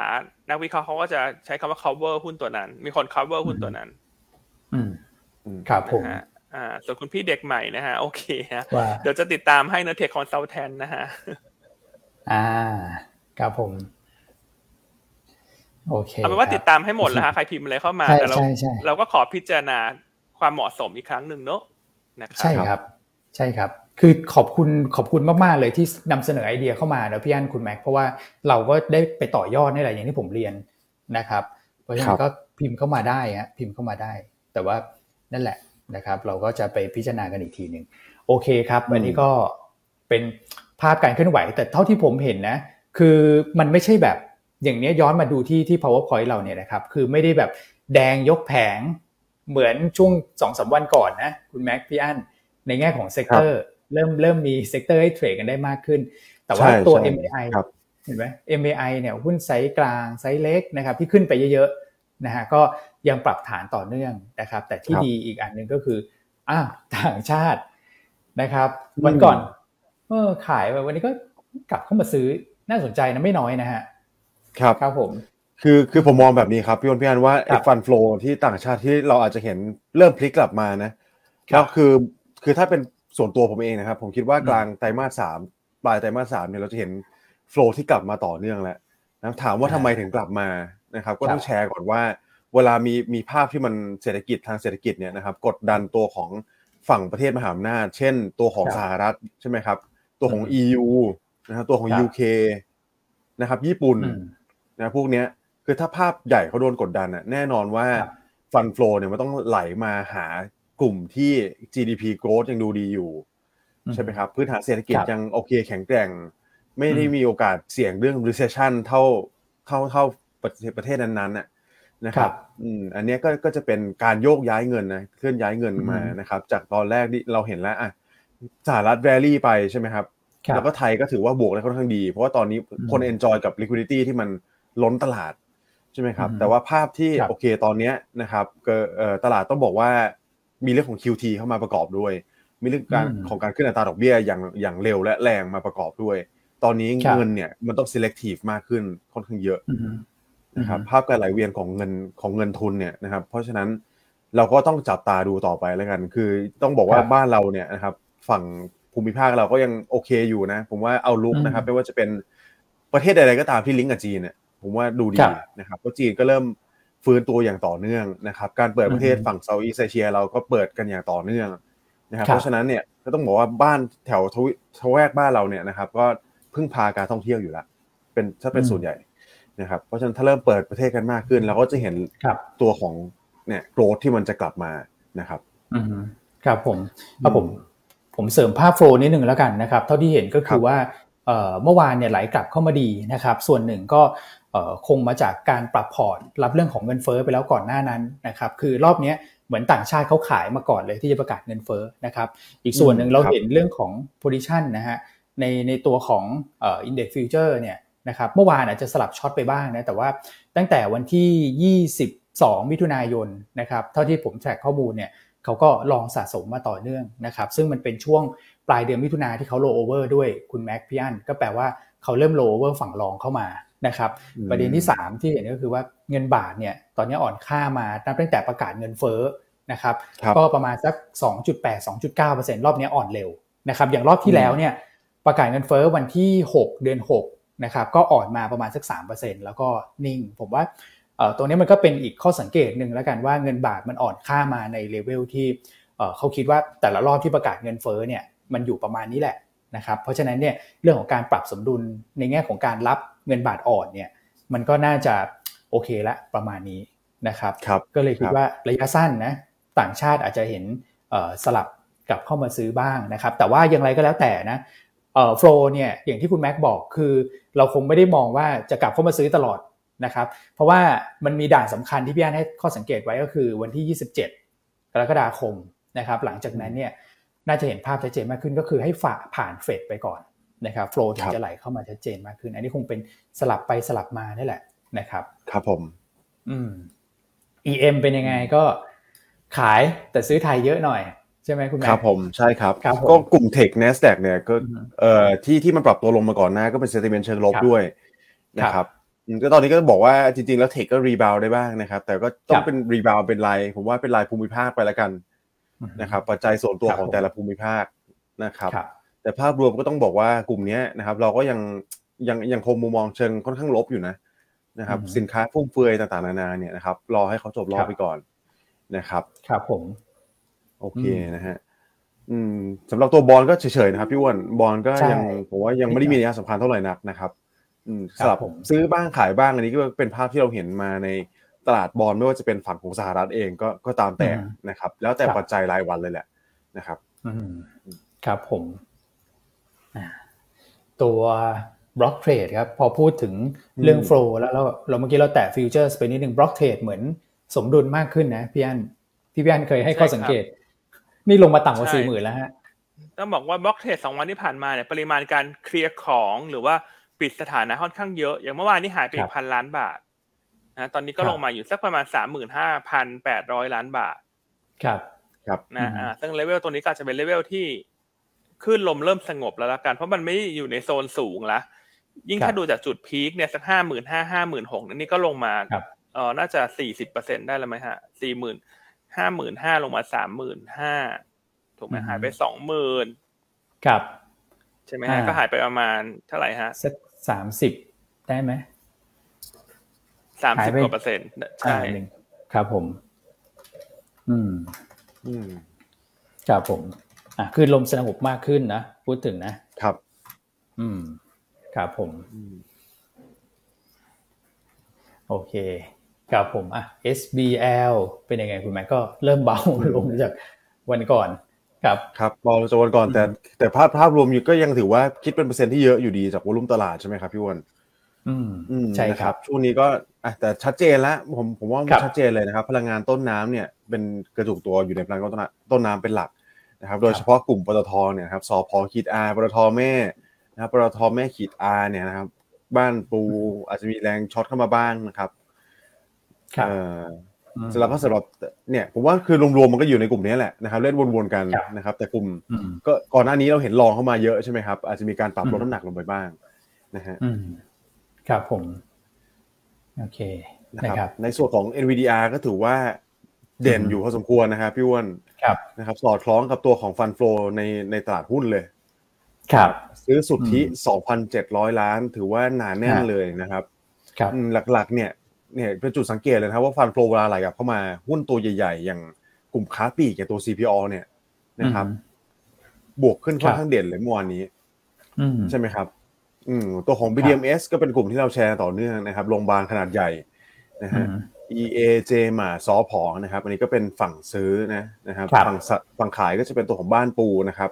นักวิเคราะห์เขาก็จะใช้คำว่า cover หุ้นตัวนั้น มีคน cover หุ้นตัวนั้น อืมอืมครับผมนะฮะอ่าส่วนคุณพี่เด็กใหม่นะฮะ โอเคฮะว่าเดี๋ยวจะติดตามให้ technical แทนนะฮะอ่าครับผม โอเคเอาเป็นว่าครับติดตามให้หมดแล้วฮะใครพิมพ์อะไรเข้ามาใช่แต่เราใช่ใช่เราก็ขอพิจารณา ความเหมาะสมอีกครั้งหนึ่งเนอะนะครัใช่ครับ ใช่ครับ คือขอบคุณขอบคุณมาก ๆ เลยที่นำเสนอไอเดียเข้ามานะพี่อันคุณแม็กเพราะว่าเราก็ได้ไปต่อยอดนี่แหละอย่างที่ผมเรียนนะครับ เพราะฉะครันั้นบก็พิมพ์เข้ามาได้ฮะพิมพ์เข้ามาได้ แต่ว่านั่นแหละนะครับ เราก็จะไปพิจารณากันอีกทีหนึ่งโอเคครับอันนี้ก็เป็นภาพการเคลื่อนไหว แต่เท่าที่ผมเห็นนะ คือมันไม่ใช่แบบอย่างเนี้ยย้อนมาดูที่ที่ powerpoint เราเนี่ยนะครับ คือไม่ได้แบบแดงยกแผง เหมือนช่วงสองสามวันก่อนนะคุณแม็กพี่อั้นในแง่ของ sector เริ่มเริ่มมี sector ให้ trade กันได้มากขึ้น แต่ว่าใช่ตัวใช่ MAI ครับเห็นไหม MAI เนี่ยหุ้นไซส์กลางไซส์เล็กนะครับที่ขึ้นไปเยอะๆนะฮะก็ยังปรับฐานต่อเนื่องนะครับ แต่ที่ครับดีอีกอันหนึ่งก็คืออ้าวต่างชาตินะครับ วันก่อนเออขายไปวันนี้ก็กลับเข้ามาซื้อน่าสนใจนะไม่น้อยนะฮะครับครับผม คือคือผมมองแบบนี้ครับพี่อ้นพี่อันว่าครัไอ้บฟันฟลอที่ต่างชาติที่เราอาจจะเห็นเริ่มพลิกกลับมานะครับแล้วคือคือถ้าเป็นส่วนตัวผมเองนะครับ ผมคิดว่าอืมกลางไตรมาสสามปลายไตรมาสสามเนี่ยเราจะเห็นฟลอที่กลับมาต่อเนื่องแล้วนะถามว่าทำไมถึงกลับมานะครับ ก็ต้องครับแชร์ก่อนว่า เวลามีมีภาพที่มันเศรษฐกิจทางเศรษฐกิจเนี่ยนะครับ กดดันตัวของฝั่งประเทศมหาอำนาจ เช่น ตัวของครับสหรัฐใช่ไหมครับ ตัวของอืม EU นะครับตัวของครับ UK นะครับ ญี่ปุ่นอืมนะพวกเนี้ย คือถ้าภาพใหญ่เขาโดนกดดันอะแน่นอนว่าครับฟันฟลอเนี่ยมันต้องไหลมาหากลุ่มที่ GDP growth ยังดูดีอยู่ใช่ไหมครับพื้นฐานเศรษฐกิจครับยังโอเคแข็งแกร่ง ไม่ได้อืมมีโอกาสเสี่ยงเรื่อง recession เท่าเท่าเท่าประเทศประเทศนั้นๆน่ะนะคครัรับบอืมอันเนี้ยก็ก็จะเป็นการโยกย้ายเงินนะเคลื่อนย้ายเงินมาอืมนะครับ จากตอนแรกที่เราเห็นแล้วอะสหรัฐแวรี่ไปใช่ไหมครับครับ แล้วก็ไทยก็ถือว่าบวกได้ค่อนข้างดี เพราะว่าตอนนี้คนอืม enjoy กับ liquidity ที่มันล้นตลาด ใช่ไหมครับอืมแต่ว่าภาพที่ครับโอเคตอนเนี้ยนะครับก็เอ่อตลาดต้องบอกว่ามีเรื่องของ QT เข้ามาประกอบด้วย มีเรื่องการอืมของการขึ้นอัตราดอกเบี้ยอย่างอย่างเร็วและแรงมาประกอบด้วย ตอนนี้ครับเงินเนี่ยมันต้อง selective มากขึ้นค่อนข้างเยอะอืมนะครับอืมภาพการไหลเวียนของเงินของเงินทุนเนี่ยนะครับ เพราะฉะนั้นเราก็ต้องจับตาดูต่อไปแล้วกัน คือต้องบอกว่าครับบ้านเราเนี่ยนะครับ ฝั่งภูมิภาคเราก็ยังโอเคอยู่นะ ผมว่าเอาลุกอืมนะครับไม่ว่าจะเป็นประเทศใดๆก็ตามที่ลิงก์กับจีนเนี่ย ผมว่าดูดีครับนะครับเพราะจีนก็เริ่มฟื้นตัวอย่างต่อเนื่องนะครับ การเปิดประเทศอืมฝั่งเซาท์อีสเอเชีย เราก็เปิดกันอย่างต่อเนื่องนะครับครับ เพราะฉะนั้นเนี่ยก็ต้องบอกว่าบ้านแถวทวิทแวกบ้านเราเนี่ยนะครับ ก็พึ่งพาการท่องเที่ยวอยู่แล้วเป็นถ้าเป็นอืมส่วนใหญ่นะครับ เพราะฉะนั้นถ้าเริ่มเปิดประเทศกันมากขึ้น เราก็จะเห็นครับตัวของเนี่ยโกรธที่มันจะกลับมานะครับอืมครับผมครับผมผมเสริมภาพโฟลนิดหนึ่งแล้วกันนะครับ เท่าที่เห็นก็คคืรัอบว่าเอ่อเมื่อวานเนี่ยไหลกลับเข้ามาดีนะครับ ส่วนหนึ่งก็เอ่อ คงมาจากการปรับพอร์ตรับเรื่องของเงินเฟ้อไปแล้วก่อนหน้านั้นนะครับคือรอบนี้เหมือนต่างชาติเขาขายมาก่อนเลยที่จะประกาศเงินเฟ้อนะครับอีกส่วนหนึ่งเราเห็นเรื่องของ position นะฮะในในตัวของเอ่อ index future เนี่ยนะครับเมื่อวานอาจจะสลับ short ไปบ้างนะแต่ว่าตั้งแต่วันที่2มิถุนายนนะครับเท่าที่ผม track ข้อมูลเนี่ยเขาก็ long สะสมมาต่อเนื่องนะครับซึ่งมันเป็นช่วงปลายเดือนมิถุนาที่เขา roll over ด้วยคุณแม็กพี่อั้นก็แปลว่าเขาเริ่ม roll over ฝั่ง long เข้ามา นะครับประเด็นที่ 3 ที่เห็นก็คือว่าเงินบาทเนี่ยตอนนี้อ่อนค่ามานับตั้งแต่ประกาศเงินเฟ้อนะครับก็ประมาณสัก 2.8 2.9%รอบนี้อ่อนเร็วนะครับอย่างรอบที่แล้วเนี่ยประกาศเงินเฟ้อวันที่ 6 เดือน6นะครับก็อ่อนมาประมาณสัก 3%แล้วก็นิ่ง ผมว่าตรงนี้มันก็เป็นอีกข้อสังเกตหนึ่งแล้วกันว่าเงินบาทมันอ่อนค่ามาในเลเวลที่เขาคิดว่าแต่ละรอบที่ประกาศเงินเฟ้อเนี่ยมันอยู่ประมาณนี้แหละนะครับเพราะฉะนั้นเนี่ยเรื่องของการปรับสมดุลในแง่ของการรับ เงินบาทอ่อนเนี่ยมันก็น่าจะโอเคละประมาณนี้นะครับรบก็เลยคิดว่าระยะสั้นนะต่างชาติอาจจะเห็นสลับกลับเข้ามาซื้อบ้างนะครับ แต่ว่าอย่างไรก็แล้วแต่นะเอ่อโฟล์เนี่ยอย่างที่คุณแม็กบอกคือเราคงไม่ได้มองว่าจะกลับเข้ามาซื้อตลอดนะครับ เพราะว่ามันมีด่านสำคัญที่พี่อันให้ข้อสังเกตไว้ก็คือวันที่ 27 กรกฎาคมนะครับ หลังจากนั้นเนี่ยน่าจะเห็นภาพชัดเจนมากขึ้นก็คือให้ฝ่าผ่านเฟดไปก่อน นะครับโฟล์ถึงจะไหลเข้ามาชัดเจนมากขึ้น อันนี้คงเป็นสลับไปสลับมานี่แหละนะครับ ครับผม อืม EM เป็นยังไงก็ขายแต่ซื้อไทยเยอะหน่อยใช่ไหมคุณแม็กครับผมใช่ครับ ก็กลุ่มเทค n นสแ a q เนี่ยก็เอ่อที่ที่มันปรับตัวลงมาก่อนหน้าก็เป็น sentiment เชิงลบด้วยนะครับก็ตอนนี้ก็บอกว่าจริงๆ แล้ว tech ก็ rebound ได้บ้างนะครับ แต่ก็ต้องเป็น rebound เป็นรายผมว่าเป็นรายภูมิภาคไปแล้วกันนะครับ ปัจจัยส่วนตัวของแต่ละภูมิภาคนะครับ แต่ภาพรวมก็ต้องบอกว่ากลุ่มนี้นะครับ เราก็ยังยังยังคงมุมมองเชิงค่อนข้างลบอยู่นะนะครับ สินค้าฟุ่มเฟือยต่างๆนานาเนี่ยนะครับ รอให้เขาจบรอบไปก่อนนะครับครับผม โอเคนะฮะอืมสำหรับตัวบอลก็เฉยๆนะครับพี่อ้วนบอลก็ยังผมว่ายังไม่ได้มีนัยสำคัญเท่าไหร่นักนะครับสำหรับซื้อบ้างขายบ้างอันนี้ก็เป็นภาพที่เราเห็นมาในตลาดบอลไม่ว่าจะเป็นฝั่งของสหรัฐเองก็ก็ตามแต่นะครับ แล้วแต่ปัจจัยรายวันเลยแหละนะครับครับผม ตัว block trade ครับพอพูดถึงเรื่อง flow แล้วเราเราเมื่อกี้เราแตะ futures ไปนิดหนึ่ง block trade เหมือนสมดุลมากขึ้นนะพี่อั้นที่พี่อั้นเคยให้ข้อสังเกต นี่ลงมาต่ำกว่าสี่หมื่นแล้วฮะต้องบอกว่า block trade สองวันที่ผ่านมาเนี่ยปริมาณการ clear ของหรือว่าปิดสถานะค่อนข้างเยอะ อย่างเมื่อวานนี้หายไปพันล้านบาทนะตอนนี้ก็ลงมาอยู่สักประมาณสามหมื่นห้าพันแปดร้อยล้านบาท ครับ ครับนะอ่าซึ่งเลเวลตัวนี้ก็จะเป็นเลเวลที่ ขึ้นลมเริ่มสงบแล้วละกัน เพราะมันไม่อยู่ในโซนสูงละยิ่งถ้าดูจากจุดพีคเนี่ยสักห้าหมื่นห้าห้าหมื่นหกนี่ก็ลงมาเออน่าจะสี่สิบเปอร์เซ็นได้แล้วไหมฮะสี่หมื่นห้าหมื่นห้าลงมาสามหมื่นห้าถูกไหมหายไปสองหมื่นครับใช่ไหมฮะก็หายไปประมาณเท่าไหร่ฮะสักสามสิบได้ไหมสามสิบกว่าเปอร์เซ็นต์ใช่ครับผม อืม อืมครับผม อะคือลมสงบมากขึ้นนะพูดถึงนะครับ อืมครับผมโอเคครับผมอะ SBL เป็นยังไงคุณแม่ก็เริ่มเบาลงจากวันก่อนครับครับเบาจากวันก่อนแต่แต่ภาพภาพรวมอยู่ก็ยังถือว่าคิดเป็นเปอร์เซ็นต์ที่เยอะอยู่ดีจาก volume ตลาดใช่ไหมครับพี่อั้นอืมใช่ครับ ช่วงนี้ก็อะแต่ชัดเจนแล้วผมผมว่าชัดเจนเลยนะครับ พลังงานต้นน้ำเนี่ยเป็นกระจุกตัวอยู่ในพลังงานต้นน้ำเป็นหลัก นะครับโดยเฉพาะกลุ่มปตทเนี่ยครับสผขีด R ปตทแม่นะครับปตทแม่ขีด R เนี่ยนะครับ บ้านปูอาจจะมีแรง short เข้ามาบ้างนะครับครับสำหรับสำหรับเนี่ยผมว่าคือรวมๆมันก็อยู่ในกลุ่มนี้แหละนะครับเล่นวนๆกันนะครับ แต่กลุ่มก็ก่อนหน้านี้เราเห็นรองเข้ามาเยอะใช่ไหมครับอาจจะมีการปรับลดน้ำหนักลงไปบ้างนะฮะครับผมโอเคนะครับในส่วนของ NVDR ก็ถือว่า เด่นอยู่พอสมควรนะครับพี่อ้วนครับนะครับ สอดคล้องกับตัวของฟันโฟในในตลาดหุ้นเลย ครับ ซื้อสุทธิ 2,700 ล้าน ถือว่าหนาแน่นเลยนะครับ ครับหลักๆ เนี่ยเนี่ยเป็นจุดสังเกตเลยนะครับว่าฟันโฟเวลาไหลกลับเข้ามาหุ้นตัวใหญ่ๆ อย่างกลุ่มค้าปลีกอย่างตัว CPO เนี่ยนะครับ บวกขึ้นค่อนข้างเด่นเลยเมื่อวานนี้ใช่ไหมครับ อืมตัวของ BDMs ก็เป็นกลุ่มที่เราแชร์ต่อเนื่องนะครับโรงพยาบาลขนาดใหญ่นะฮะ EAJ มาซอพอนะครับ อันนี้ก็เป็นฝั่งซื้อนะนะครับฝั่งฝั่งขายก็จะเป็นตัวของบ้านปูนะครับ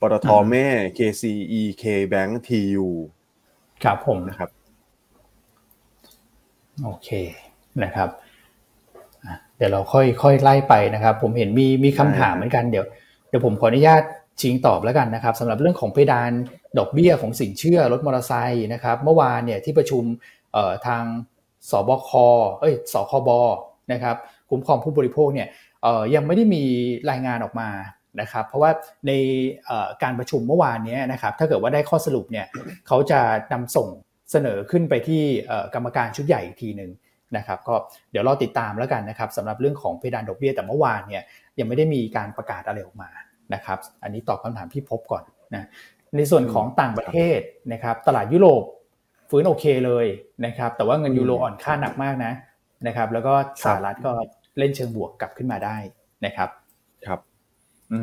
ปตทแม่ KCEK Bank TU ครับผมนะครับ โอเคนะครับเดี๋ยวเราค่อยค่อยไล่ไปนะครับ ผมเห็นมีมีคำถามเหมือนกันเดี๋ยวเดี๋ยวผมขออนุญาตชิงตอบแล้วกันนะครับสำหรับเรื่องของเพดานดอกเบี้ยของสินเชื่อรถมอเตอร์ไซค์นะครับ เมื่อวานเนี่ยที่ประชุมทาง สบคเอ้ยสคบนะครับคุ้มครองผู้บริโภคเนี่ยยังไม่ได้มีรายงานออกมานะครับเพราะว่าในการประชุมเมื่อวานนี้นะครับถ้าเกิดว่าได้ข้อสรุปเนี่ยเขาจะนำส่งเสนอขึ้นไปที่กรรมการชุดใหญ่อีกทีหนึ่งนะครับก็เดี๋ยวรอติดตามแล้วกันนะครับสำหรับเรื่องของเพดานดอกเบี้ยแต่เมื่อวานเนี่ยยังไม่ได้มีการประกาศอะไรออกมานะครับอันนี้ตอบคำถามที่พบก่อนนะในส่วนของต่างประเทศนะครับตลาดยุโรป ฟื้นโอเคเลยนะครับ แต่ว่าเงินยูโรอ่อนค่าหนักมากนะนะครับ แล้วก็สหรัฐก็เล่นเชิงบวกกลับขึ้นมาได้นะครับ ครับ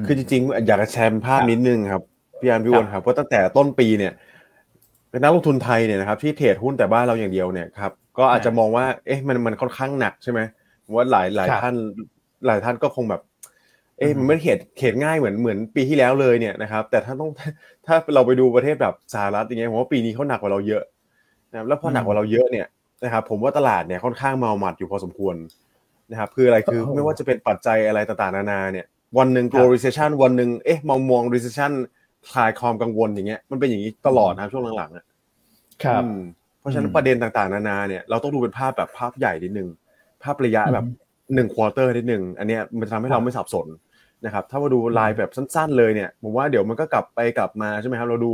คือจริงๆ อยากจะแชร์ภาพนิดนึงครับพี่อานพี่วนครับเพราะตั้งแต่ต้นปีเนี่ยนักลงทุนไทยเนี่ยนะครับที่เทรดหุ้นแต่บ้านเราอย่างเดียวเนี่ยครับก็อาจจะมองว่า เอ๊ะมันมันค่อนข้างหนักใช่ไหมว่าหลายหลายท่านหลายท่านก็คงแบบ เอ๊ะมันไม่เขตเขตง่ายเหมือนเหมือนปีที่แล้วเลยเนี่ยนะครับ แต่ถ้าต้องถ้าเราไปดูประเทศแบบสหรัฐอย่างเงี้ยผมว่าปีนี้เขาหนักกว่าเราเยอะ นะครับแล้วพอหนักกว่าเราเยอะเนี่ยนะครับผมว่าตลาดเนี่ยค่อนข้างเมาหมัดอยู่พอสมควรนะครับคืออะไรคือไม่ว่าจะเป็นปัจจัยอะไรต่างๆนานาเนี่ยวันหนึ่ง global recession วันหนึ่งเอ๊ะมองมอง recession คลายความกังวลอย่างเงี้ยมันเป็นอย่างนี้ตลอดนะครับช่วงหลังๆอะครับเพราะฉะนั้นประเด็นต่างๆ นานาเนี่ยเราต้องดูเป็นภาพแบบภาพใหญ่นิดนึงภาพระยะแบบหนึ่ง quarter นิดนึงอันเนี้ยมันทำให้เราไม่สับสนนะครับถ้ามาดูรายแบบสั้น ๆ เลยเนี่ยผมว่าเดี๋ยวมันก็กลับไปกลับมาใช่ไหมครับเราดู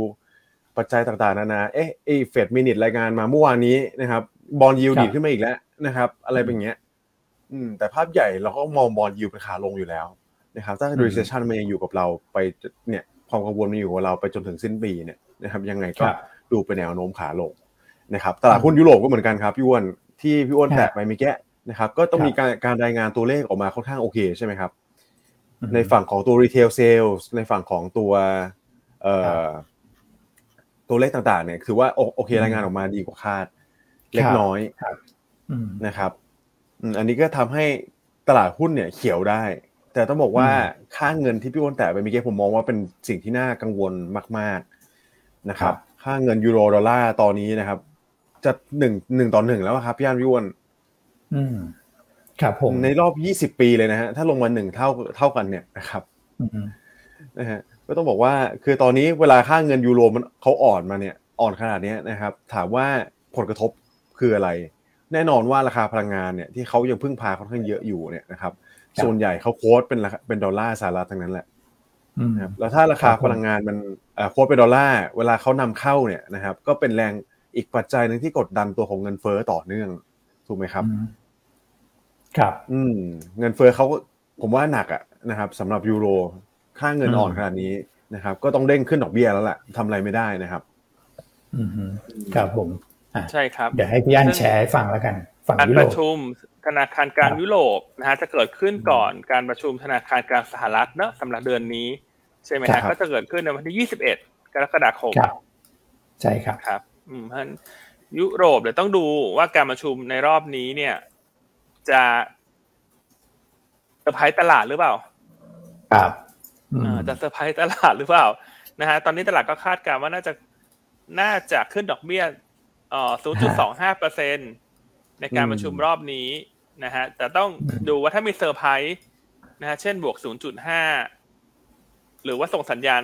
ปัจจัยต่างๆนานาเอ๊ะเอเฟด minutes รายงานมาเมื่อวานนี้นะครับ bond yield ดีขึ้นมาอีกแล้วนะครับ อะไรเป็นเงี้ย อืม แต่ภาพใหญ่เราก็มอง bond yield เป็นขาลงอยู่แล้วนะครับ ถ้า recession มันยังอยู่กับเราไปเนี่ยความกังวลมันอยู่กับเราไปจนถึงสิ้นปีเนี่ยนะครับ ยังไงก็ดูเป็นแนวโน้มขาลงนะครับตลาดหุ้นยุโรปก็เหมือนกันครับพี่อั้นที่พี่อั้นแตะไปเมื่อกี้นะครับ ก็ต้องมีการการรายงานตัวเลขออกมาค่อนข้างโอเคใช่ไหมครับ ในฝั่งของตัว retail sales ในฝั่งของตัวเอ่อ ตัวเลขต่างๆ เนี่ยถือว่าโอเครายงานออกมาดีกว่าคาด เล็กน้อยนะครับอันนี้ก็ทำให้ตลาดหุ้นเนี่ยเขียวได้ แต่ต้องบอกว่าค่าเงินที่พี่อ้วนแตะไปเมื่อกี้ผมมองว่าเป็นสิ่งที่น่ากังวลมาก ๆนะครับ ค่าเงินยูโรดอลลาร์ตอนนี้นะครับ จะหนึ่งหนึ่งต่อหนึ่งแล้วครับพี่อันวิวนอืมครับผมในรอบยี่สิบปีเลยนะฮะถ้าลงมาหนึ่งเท่าเท่ากันเนี่ยนะครับนะฮะ ก็ต้องบอกว่าคือตอนนี้เวลาค่าเงินยูโรมันเขาอ่อนมาเนี่ยอ่อนขนาดนี้นะครับ ถามว่าผลกระทบคืออะไร แน่นอนว่าราคาพลังงานเนี่ยที่เขายังพึ่งพาค่อนข้างเยอะอยู่เนี่ยนะครับ ส่วนใหญ่เขา quote เป็นเป็นดอลลาร์สหรัฐทั้งนั้นแหละนะครับแล้วถ้าราคาพลังงานมัน quote เป็นดอลลาร์เวลาเขานำเข้าเนี่ยนะครับ ก็เป็นแรงอีกปัจจัยหนึ่งที่กดดันตัวของเงินเฟ้อต่อเนื่องถูกไหมครับ ครับ อืม เงินเฟ้อเขาผมว่าหนักอะนะครับสำหรับยูโร ค่าเงินอ่อนขนาดนี้นะครับ ก็ต้องเด้งขึ้นดอกเบี้ยแล้วแหละทำอะไรไม่ได้นะครับอืมครับผมใช่ครับ เดี๋ยวให้พี่อันแชร์ให้ฟังแล้วกันฝั่งยุโรปประชุมธนาคารกลางยุโรปนะฮะจะเกิดขึ้นก่อนการประชุมธนาคารกลางสหรัฐเนอะสำหรับเดือนนี้ใช่ไหมฮะก็จะเกิดขึ้นในวันที่ยี่สิบเอ็ดกรกฎาคมใช่ครับครับ อืมเพราะยุโรปเดี๋ยวต้องดูว่าการประชุมในรอบนี้เนี่ย จะเซอร์ไพรส์ตลาดหรือเปล่า ครับ จะเซอร์ไพรส์ตลาดหรือเปล่านะฮะตอนนี้ตลาดก็คาดการณ์ว่าน่าจะน่าจะขึ้นดอกเบี้ยเอ่อ0.25เปอร์เซ็นต์ในการประชุมรอบนี้นะฮะแต่ต้องดูว่าถ้ามีเซอร์ไพรส์นะฮะเช่นบวก 0.5 หรือว่าส่งสัญญาณ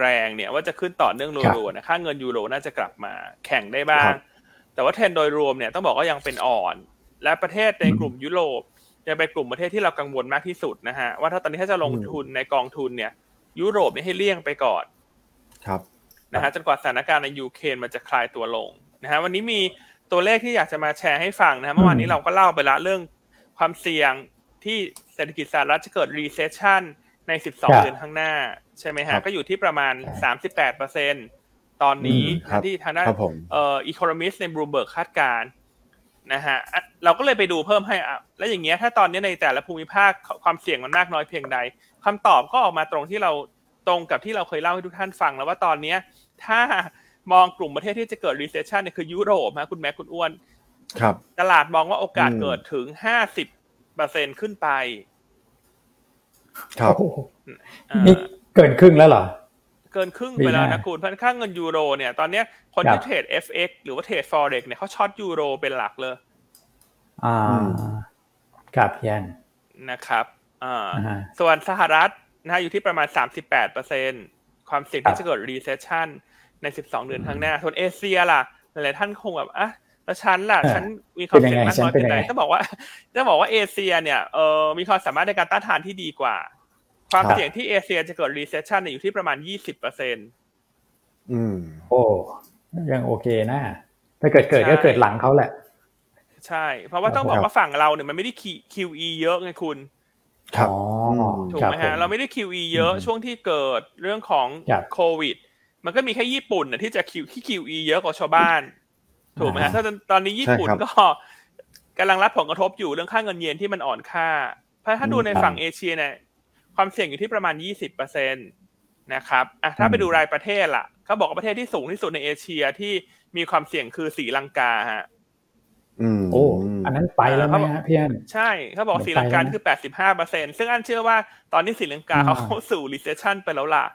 แรงๆเนี่ย ว่าจะขึ้นต่อเนื่องรัวๆนะค่าเงินยูโรน่าจะกลับมาแข่งได้บ้าง แต่ว่าเทรนโดยรวมเนี่ยต้องบอกว่ายังเป็นอ่อน และประเทศในกลุ่มยุโรป ยังเป็นกลุ่มประเทศที่เรากังวลมากที่สุดนะฮะว่าถ้าตอนนี้ถ้าจะลงทุนในกองทุนเนี่ย ยุโรปนี่ให้เลี่ยงไปก่อนครับนะฮะจนกว่าสถานการณ์ในยูเครนมันจะคลายตัวลงนะฮะวันนี้มีตัวเลขที่อยากจะมาแชร์ให้ฟังนะเมื่อวานนี้เราก็เล่าไปละเรื่องความเสี่ยงที่เศรษฐกิจสหรัฐจะเกิด recession ใน 12 เดือนข้างหน้า ใช่ไหมฮะ ก็อยู่ที่ประมาณ 38เปอร์เซ็นตอนนี้ที่ทางด้านเอ่อ economist ใน Bloomberg คาดการ นะฮะเราก็เลยไปดูเพิ่มให้อะแล้วอย่างเงี้ยถ้าตอนนี้ในแต่ละภูมิภาคความเสี่ยงมันมากน้อยเพียงใดคำตอบก็ออกมาตรงที่เราตรงกับที่เราเคยเล่าให้ทุกท่านฟังแล้วว่าตอนเนี้ยถ้ามองกลุ่มประเทศที่จะเกิด recession เนี่ยคือยุโรปนะคุณแม่คุณอ้วนครับ ตลาดมองว่าโอกาสเกิดถึงห้าสิบเปอร์เซ็นขึ้นไป ครับนี่เกินครึ่งแล้วเหรอเกินครึ่งไปแล้วนะคุณเพราะค่าเงินยูโรเนี่ยตอนนี้คนที่เทรด FX หรือว่าเทรด Forex เนี่ยเขาช็อตยูโรเป็นหลักเลย อ่าครับยันนะครับอ่าส่วนสหรัฐนะฮะอยู่ที่ประมาณสามสิบแปดเปอร์เซ็นความเสี่ยงที่จะเกิด recession ใน 12 เดือนข้างหน้า ส่วนเอเชียล่ะ หลายๆท่านคงแบบอะแล้วฉันล่ะอ่าฉันมีความเป็นยัเสี่ยงงไงมากฉันน้อยเป็นแค่ไหนยังไงต้องบอกว่าต้องบอกว่าเอเชียเนี่ยเออมีความสามารถในการต้านทานที่ดีกว่า ความครับเสี่ยงที่เอเชียจะเกิด recession เนี่ยอยู่ที่ประมาณ20%เปอร์เซ็นต์อืม โอ้ยังโอเคนะถ้าเกิดเกิดก็เกิดหลังเขาแหละ ใช่ เพราะว่าต้องบอกว่าฝั่งเราเนี่ยมันไม่ได้ QE เยอะไงคุณครับอ๋อถูกครับไหมผฮะเราไม่ได้ QE เยอะอืมช่วงที่เกิดเรื่องของครับโควิด มันก็มีแค่ญี่ปุ่นน่ะที่จะ Q ที่ QE เยอะกว่าชาวบ้าน ถูกไหมฮะอ่าถ้าตอนนี้ญี่ปุ่นใช่ครับก็กำลังรับผลกระทบอยู่เรื่องค่าเงินเยนที่มันอ่อนค่า เพราะถ้าดูในฝั่งเอเชียเนี่ย ความเสี่ยงอยู่ที่ประมาณ 20เปอร์เซ็นตนะครับอะถ้าไปดูรายประเทศล่ะเขาบอกว่าประเทศที่สูงที่สุดในเอเชียที่มีความเสี่ยงคือศรีลังกาฮะอืมโอ้อันนั้นไปแล้วไหมฮะพี่อันใช่เขาบอกผมศรีลังกาไปแล้วนะคือ 85เปอร์เซ็นซึ่งอันเชื่อว่าตอนนี้ศรีลังกาอ่าเขาเข้าสู่ recession ไปแล้วล่ะ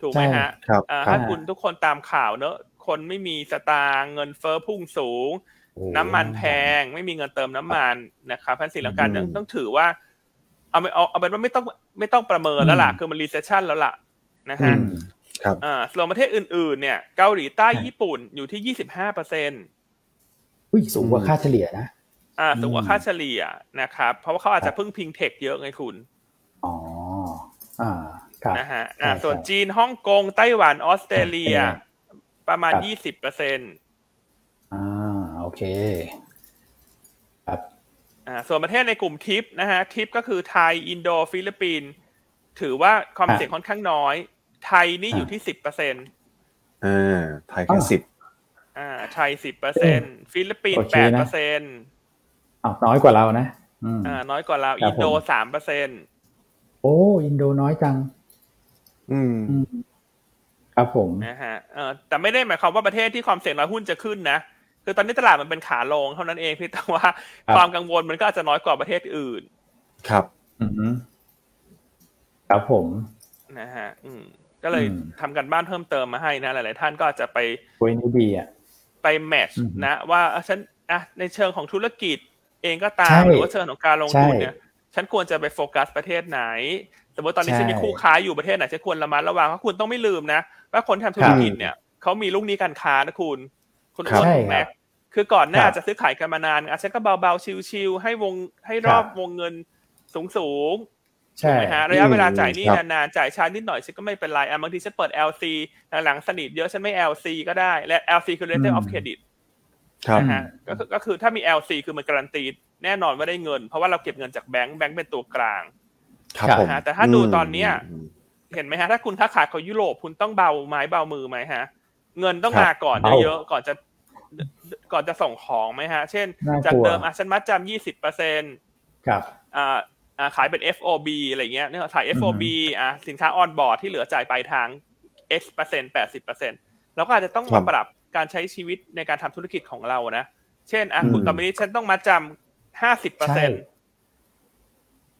ถูกไหมฮะครับอ่าครัถ้าบคุณทุกคนตามข่าวเนอะคนไม่มีสตางค์เงินเฟ้อพุ่งสูงโอ้น้ำมันแพง ไม่มีเงินเติมน้ำมันนะครับพันศรีลังกาอืมต้องต้องถือว่า เอาไม่เอาเอาเป็นว่าไม่ต้องไม่ต้องประเมินแล้วล่ะ คือมัน recession แล้วล่ะนะอืฮะมครับอ่าส่วนประเทศอื่นๆ เนี่ยเกาหลีใต้ครับญี่ปุ่นอยู่ที่25เปอร์เซ็นต์อุ้ยสูงกว่าค่าเฉลี่ยนะอ่าสูงกว่าอืมค่าเฉลี่ยนะครับ เพราะว่าเขาอาจครับพึ่งพิง tech เยอะไงคุณอ๋ออ่าครับนะฮะอ่าใช่ส่วนใช่จีนฮ่องกงไต้หวันออสเตรเลียเป็นไงประมาณครับยี่สิบเปอร์เซ็นต์อ่าโอเคครับ อ่าส่วนประเทศในกลุ่มทิปนะฮะทิปก็คือไทย อินโดฟิลิปปินส์ถือว่าความอะเสี่ยงค่อนข้างน้อย ไทยนี่อยู่อะที่สิบเปอร์เซ็นต์อ่าไทยแค่สิบอ่าไทยสิบเปอร์เซ็นต์ฟิลิปปินส์โอเคนะแปดเปอร์เซ็นต์อ้าวน้อยกว่าเรานะอืมอ่าน้อยกว่าเราครับอินโดผมสามเปอร์เซ็นต์โอ้อินโดน้อยจังอืมอืมครับผมนะฮะเออแต่ไม่ได้หมายความว่าประเทศที่ความเสี่ยงน้อยหุ้นจะขึ้นนะ คือตอนนี้ตลาดมันเป็นขาลงเท่านั้นเองพี่แต่ว่าครับความกังวลมันก็อาจจะน้อยกว่าประเทศอื่น ครับอืมครับผมนะฮะ อืม ก็เลยอืมทำกันบ้านเพิ่มเติมมาให้นะ หลาย ๆ ท่านก็อาจจะไปคุยนี้ดีอะไปแมทช์อืมนะ ว่าอะฉันอะในเชิงของธุรกิจเองก็ตาใช่มหรือว่าเชิงของการลงทุนใช่เนี่ย ฉันควรจะไปโฟกัสประเทศไหนสมมติตอนนี้ใช่ฉันมีคู่ค้าอยู่ประเทศไหนฉันควรระมัดระวังเพราะคุณต้องไม่ลืมนะว่าคนทำธุรกิจเนี่ยเขามีลูกหนี้การค้านะคุณ คุณครับอ้วนใช่คุณแม็กครับคือก่อนหน้าครับจะซื้อขายกันมานานอะฉันก็เบาๆชิวๆให้วงให้รอบครับวงเงินสูงๆใช่ถูกไหมฮะระยะเวลาจ่ายหนี้ครับนานๆจ่ายช้านิดหน่อยฉันก็ไม่เป็นไรอะบางทีฉันเปิด LC หลังๆสนิทเยอะฉันไม่ LC ก็ได้และ LC คือ letter of credit ครับนะฮะก็คือก็คือถ้ามี LC คือมันการันตีแน่นอนว่าได้เงิน เพราะว่าเราเก็บเงินจากแบงก์แบงก์เป็นตัวกลางครับผมนะฮะแต่ถ้าดูตอนเนี้ยอืมเห็นไหมฮะถ้าคุณค้าขายเขายุโรปคุณต้องเบาไม้เบามือไหมฮะ เงินต้องครับมาก่อนเบาเยอะๆก่อนจะ ก่อนจะส่งของไหมฮะ เช่นน่ากลัวจากเดิมอะฉันมัดจำยี่สิบเปอร์เซ็นต์ครับอ่าอ่าขายเป็น FOB อะไรเงี้ยเนี่ยขาย FOB อ่าสินค้า on board ที่เหลือจ่ายปลายทาง X เปอร์เซ็นต์แปดสิบเปอร์เซ็นต์เราก็อาจจะต้องครัมาปรับการใช้ชีวิตในการทำธุรกิจของเรานะ เช่นอะอืมคุณตอนนี้ฉันต้องมัดจำห้าสิบเปอร์เซ็นต์ใช่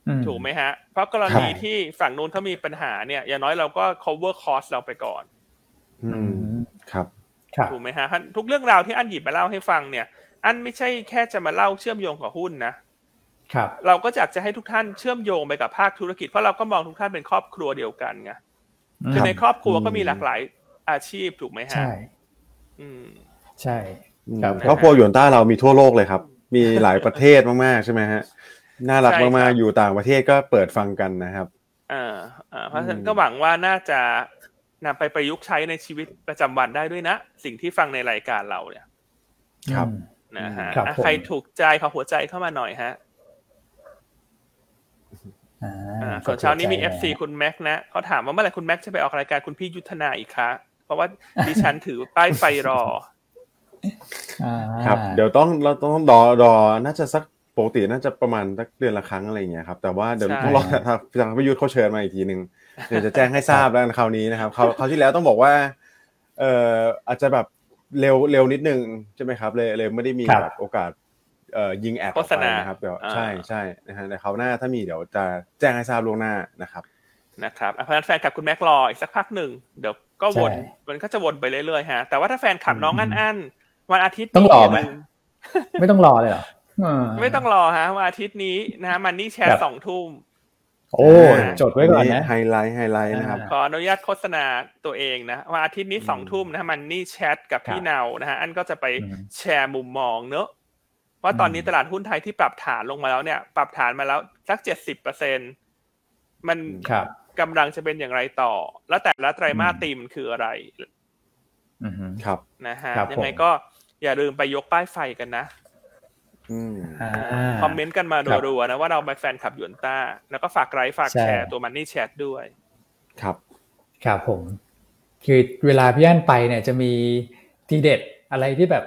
อืมถูกไหมฮะ เพราะกรณีใช่ที่ฝั่งนู้นเขามีปัญหาเนี่ย อย่างน้อยเราก็ cover cost เราไปก่อน อือืมมครับครับ ถูกไหมฮะทุกเรื่องราวที่อันหยิบมาเล่าให้ฟังเนี่ย อันไม่ใช่แค่จะมาเล่าเชื่อมโยงกับหุ้นนะครับเราก็อยากจะให้ทุกท่านเชื่อมโยงไปกับภาคธุรกิจเพราะเราก็มองทุกท่านเป็นครอบครัวเดียวกันไงคือในครอบครัวก็มีหลากหลายอาชีพถูกไหมฮะใช่อืมใช่อืมครับครอบครัวหยวนต้าเรามีทั่วโลกเลยครับ มีหลายประเทศมากๆใช่ไหมฮะน่ารักใช่ครับมากๆอยู่ต่างประเทศก็เปิดฟังกันนะครับอ่าอ่าเพราะฉะนั้นอืมก็หวังว่าน่าจะ นำไปประยุกต์ใช้ในชีวิตประจำวันได้ด้วยนะ สิ่งที่ฟังในรายการเราเนี่ย ครับอืมนะฮะครับอะผมใครถูกใจขอหัวใจเข้ามาหน่อยฮะอ่าอ่าส่วนเช้านี้มีกดหัวใจ FC คุณแม็กซ์นะเขาถามว่าเมื่อไหร่คุณแม็กซ์จะไปออกรายการคุณพี่ยุทธนาอีกคะเพราะว่าดิฉันถือป้ายไฟรออ่าครับ เดี๋ยวต้องเราต้องรอรอน่าจะสัก ปกติน่าจะประมาณสักเดือนละครั้งอะไรอย่างเงี้ยครับแต่ว่าเดี๋ยวใช่ต้องรอทางทางพิยุทธ์เขาเชิญมาอีกทีหนึ่งเดี๋ยวจะแจ้งให้ทราบแล้วกันคราวนี้นะครับคราวคราวที่แล้วต้องบอกว่าเอ่ออาจจะแบบเร็วเร็วนิดนึงใช่ไหมครับเลยเลยไม่ได้มีครับแบบโอกาสเอ่อยิงแอดอโฆอกษไปณานะครับเดี๋ยวอ่าใช่ใช่นะฮะในคราวหน้าถ้ามีเดี๋ยวจะแจ้งให้ทราบล่วงหน้านะครับนะครับอะเพราะฉะนั้นแฟนคลับคุณแม็กซ์รออีกสักพักหนึ่งเดี๋ยวก็วนใช่มันก็จะวนไปเรื่อยๆฮะแต่ว่าถ้าแฟนคลับน้องอืมอันอันๆวันอาทิตย์ต้องนี้รออย่าไหมลืมไม่ต้องรอเลยเหรอเไม่ต้องรอฮะวันอาทิตย์นี้นะฮะ Money Chat ครับสองทุ่มโอ้จดไว้ก่อนนะไฮไลท์ไฮไลท์นะครับขออนุญาตโฆษณาตัวเองนะว่าอาทิตย์นี้อืมสองทุ่มนะ Money Chat กับพี่ครับเนานะฮะอันก็จะไปอืมแชร์มุมมองเนอะว่าตอนนี้อืมตลาดหุ้นไทยที่ปรับฐานลงมาแล้วเนี่ย ปรับฐานมาแล้วสักเจ็ดสิบเปอร์เซ็นต์มันครับกำลังจะเป็นอย่างไรต่อ แล้วแต่ละไตรมาสอืมตีมนคืออะไรอือฮึครับนะฮะครับผมยังไงก็อย่าลืมไปยกป้ายไฟกันนะอืมอ่า คอมเมนต์กันมาครับรัวๆนะว่าเราเป็นแฟนคลับหยวนต้า แล้วก็ฝากไลค์ฝากใช่แชร์ตัวมันนี่แชทด้วย ครับ ครับผม คือเวลาพี่อันไปเนี่ยจะมีทีเด็ดอะไรที่แบบ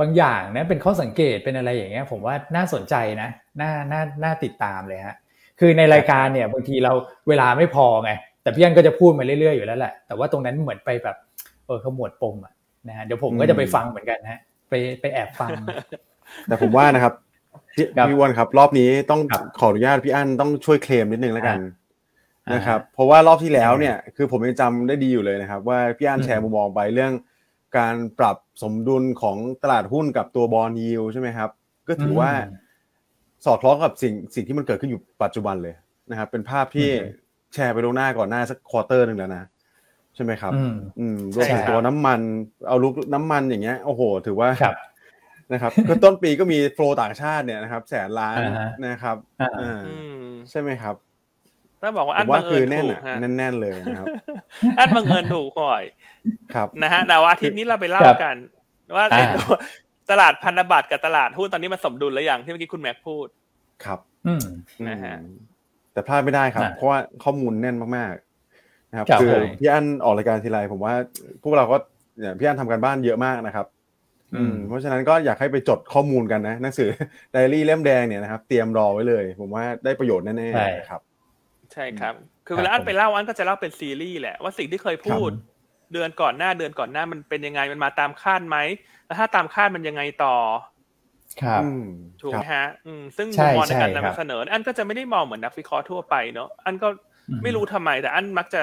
บางอย่างนะเป็นข้อสังเกตเป็นอะไรอย่างเงี้ย ผมว่าน่าสนใจนะน่าน่าน่าติดตามเลยฮะ คือในรายการเนี่ยบางทีเราเวลาไม่พอไงแต่พี่อันก็จะพูดมาเรื่อยๆอยู่แล้วแหละแต่ว่าตรงนั้นเหมือนไปแบบเออขมวดปมอะนะฮะเดี๋ยวผมก็จะไปฟังเหมือนกันฮะ ไปไปแอบฟัง แต่ผมว่านะครับพี่ครับพี่อ้วนครับ รอบนี้ต้องครับขออนุญาตพี่อั้นต้องช่วยเคลมนิดนึงแล้วกันอ่านนะครับเพราะว่ารอบที่แล้วเนี่ยคือผมยังจำได้ดีอยู่เลยนะครับ ว่าพี่อั้นอืมแชร์มุมมองไปเรื่อง การปรับสมดุลของตลาดหุ้นกับตัวบอลยิวใช่ไหมครับ ก็ถือว่าอืมสอดคล้องกับสิ่งสิ่งที่มันเกิดขึ้นอยู่ปัจจุบันเลยนะครับ เป็นภาพที่อืมแชร์ไปล่วงหน้าก่อนหน้าสักควอเตอร์หนึ่งแล้วนะใช่ไหมครับ อืมอืมรวมถึงใช่ครับตัวน้ำมัน เอาลุกน้ำมันอย่างเงี้ยโอ้โห ถือว่าครับ นะครับก็ต้นปีก็มีโฟลต่างชาติเนี่ยนะครับ แสนล้านอ่าฮะนะครับอ่าอ่าอืมใช่ไหมครับต้องบอกว่าผอันมว่าบังคืเอิอญแน่นถูกอะฮะแน่นๆเลยนะครับ อันบังเอิญถูกบ่อยครับนะฮะแต่ว่าอาทิตย์นี้เราไปเล่าครับกัน ว่าอ่าไอ้ตัวตลาดพันธบัตรกับตลาดหุ้นตอนนี้มันสมดุลแล้วอย่างที่เมื่อกี้คุณแม็กพูดครับ อืมนะฮะอืมแต่พลาดไม่ได้ครับอ่าเพราะว่าข้อมูลแน่นมากๆ นะครับครับคือผมพี่อั้นออกรายการทีไรผมว่า พวกเราก็เนี่ยพี่อั้นทำการบ้านเยอะมากนะครับอืม เพราะฉะนั้นก็อยากให้ไปจดข้อมูลกันนะหนังสือไดอารี่เล่มแดงเนี่ยนะครับเตรียมรอไว้เลย ผมว่าได้ประโยชน์แน่ใช่ๆครับ ใช่ครับ คือครัเวบลาอันผมไปเล่าอันก็จะเล่าเป็นซีรีส์แหละว่าสิ่งที่เคยพูดครับเดือนก่อนหน้าเดือนก่อนหน้ามันเป็นยังไงมันมาตามคาดไหมแล้วถ้าตามคาดมันยังไงต่อ ครับอืมถูกคไหรัมบฮะอืมซึ่งใช่มุมมองในการใช่ครับนำเสนอ อันก็จะไม่ได้มองเหมือนนักวิเคราะห์ทั่วไปเนอะอันก็อืมไม่รู้ทำไมแต่อันมักจะ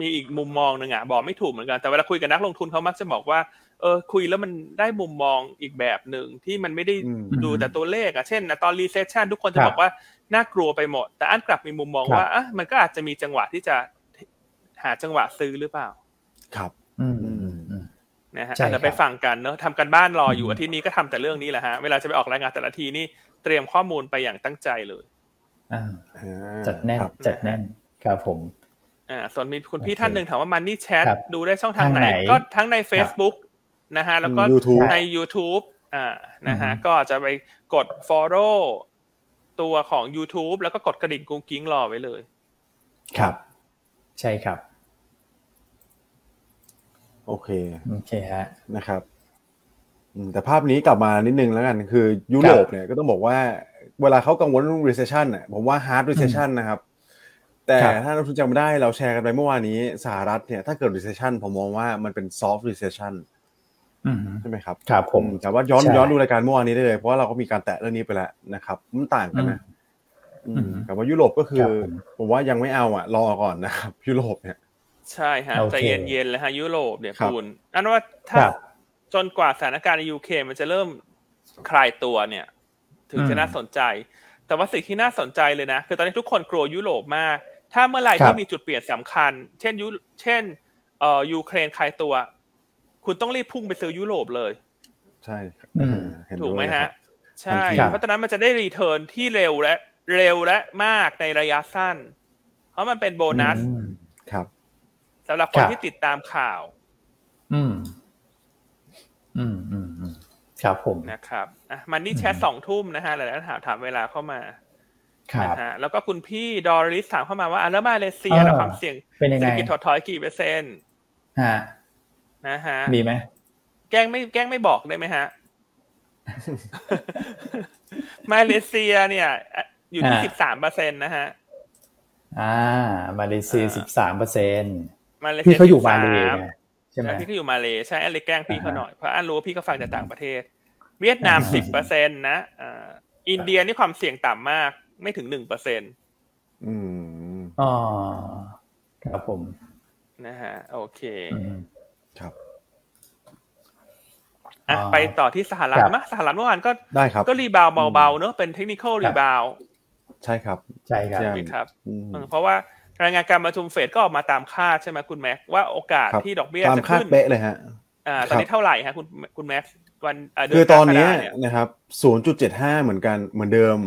มีอีกมุมมองหนึ่งอะบอกไม่ถูกเหมือนกันแต่เวลาคุยกับนักลงทุนเขามักจะบอกว่า เออคุยแล้วมันได้มุมมองอีกแบบหนึ่งที่มันไม่ได้อืมดูแต่ตัวเลขอะเช่นนะตอน recession ทุกคนจะครับบอกว่าน่ากลัวไปหมด แต่อันกลับมีมุมมองครับว่าอะมันก็อาจจะมีจังหวะที่จะหาจังหวะซื้อหรือเปล่า ครับ อืมอืมอืมนะฮะใช่อาจจะครับไปฟังกันเนอะทำกันบ้านรออยู่อืมอาทิตย์นี้ก็ทำแต่เรื่องนี้แหละฮะเวลาจะไปออกรายงานแต่ละทีนี่เตรียมข้อมูลไปอย่างตั้งใจเลยอ่าอ่าจัดแน่นครับจัดแน่นครับผมอ่าส่วนมีคุณพี่โอเคท่านหนึ่งถามว่ามันนี่แชทครับดูได้ช่องทางไหนทางไหน ก็ทั้งใน Facebook นะฮะแล้วก็อืม YouTube ใน YouTube อ่านะฮะอือฮึก็จะไปกด follow ตัวของ YouTube แล้วก็กดกระดิ่งกุ้งกิ้งรอไว้เลย ครับ ใช่ครับ โอเคโอเคฮะนะครับอืมแต่ภาพนี้กลับมานิดนึงแล้วกัน คือยุโรปเนี่ยก็ต้องบอกว่า เวลาเขากังวลเรื่อง recession น่ะผมว่า hard recession นะครับ แต่ครับถ้าเราจำไม่ได้เราแชร์กันไปเมื่อวานนี้สหรัฐเนี่ยถ้าเกิด recession ผมมองว่ามันเป็น soft recession อืม ใช่ไหมครับครับผมอืแต่ว่าย้อนใช่ย้อนดูรายการเมื่อวานนี้ได้เลยเพราะว่าเราก็มีการแตะเรื่องนี้ไปแล้วนะครับมันต่างกันนะอืมอืมแต่ว่ายุโรปก็คือครับผมผมว่ายังไม่เอาอะ รอก่อนนะครับ ยุโรปเนี่ย ใช่ฮะโอเคใจเย็นๆเลยฮะยุโรปเนี่ยครับคุณอันว่าถ้าครับจนกว่าสถานการณ์ในยูเคมันจะเริ่มคลายตัวเนี่ย ถึงจะอืมน่าสนใจ แต่ว่าสิ่งที่น่าสนใจเลยนะ คือตอนนี้ทุกคนกลัวยุโรปมาก ถ้าเมื่อไหร่ครับที่มีจุดเปลี่ยนสำคัญ เช่นยุเช่นเอ่อยูเครนคลายตัว คุณต้องรีบพุ่งไปซื้อยุโรปเลย ใช่ครับอืมเห็นถูกด้วยไหมเลยคฮะรับใช่ครับเพราะฉะนั้นมันจะได้รีเทิร์นที่เร็วและเร็วและมากในระยะสั้น เพราะมันเป็นโบนัสอืมครับสำหรับคคนรับที่ติดตามข่าว อืม อืมอืมอืมครับผมนะครับอะมันนี่แชทอืมสองทุ่มนะฮะหลายๆถามถามเวลาเข้ามาครันะบฮะแล้วก็คุณพี่ดอริสถามเข้ามาว่าอะแล้วมาเลเซียอ่าแล้วความเสี่ยงเป็นยังเศรไงษฐกิจถดถอยกี่เปอร์เซ็นต์ฮะ นะฮะมีไหมแกล้งไม่แกล้งไม่บอกได้ไหมฮะมาเลเซียเนี่ยอะอยู่ที่สิบสามเปอร์เซ็นต์นะฮะอ่า มาเลเซียอ่าสิบสามเปอร์เซ็นมาเลเซีพี่เขาอยู่มาเล13ไงใช่ไหมใช่พี่ก็อยู่มาเลใช่อันเลยแกล้งพี่เขาอ่าฮะหน่อยเพราะอันรู้ว่าพี่ก็ฟังจากต่างประเทศ เวียดนามอ่าสิบเปอร์เซ็นต์นะอ่าอินเดียนี่ความเสี่ยงต่ำมากไม่ถึงหนึ่งเปอร์เซ็นต์อืมอ๋อครับผมนะฮะโอเคอืม ครับอะอ่าไปต่อที่สหรัฐครับมะสหรัฐเมื่อวานก็ได้ครับ ก็ rebound เบาๆเนอะเป็น technical ครับ rebound ใช่ครับ ใช่ครับใช่ไหมครับอืมเออเพราะว่ารายงานการประชุมเฟดก็ออกมาตามคาดใช่ไหมคุณแม็กว่าโอกาสครับที่ดอกเบี้ยตามจะคาดขึ้นเป๊ะเลยฮะอ่าตอนนี้ครับเท่าไหร่ฮะคุณคุณแม็กวันเดือคือตอนเนี้ยกรกฎาเยนะครับ 0.75 เหมือนกันเหมือนเดิม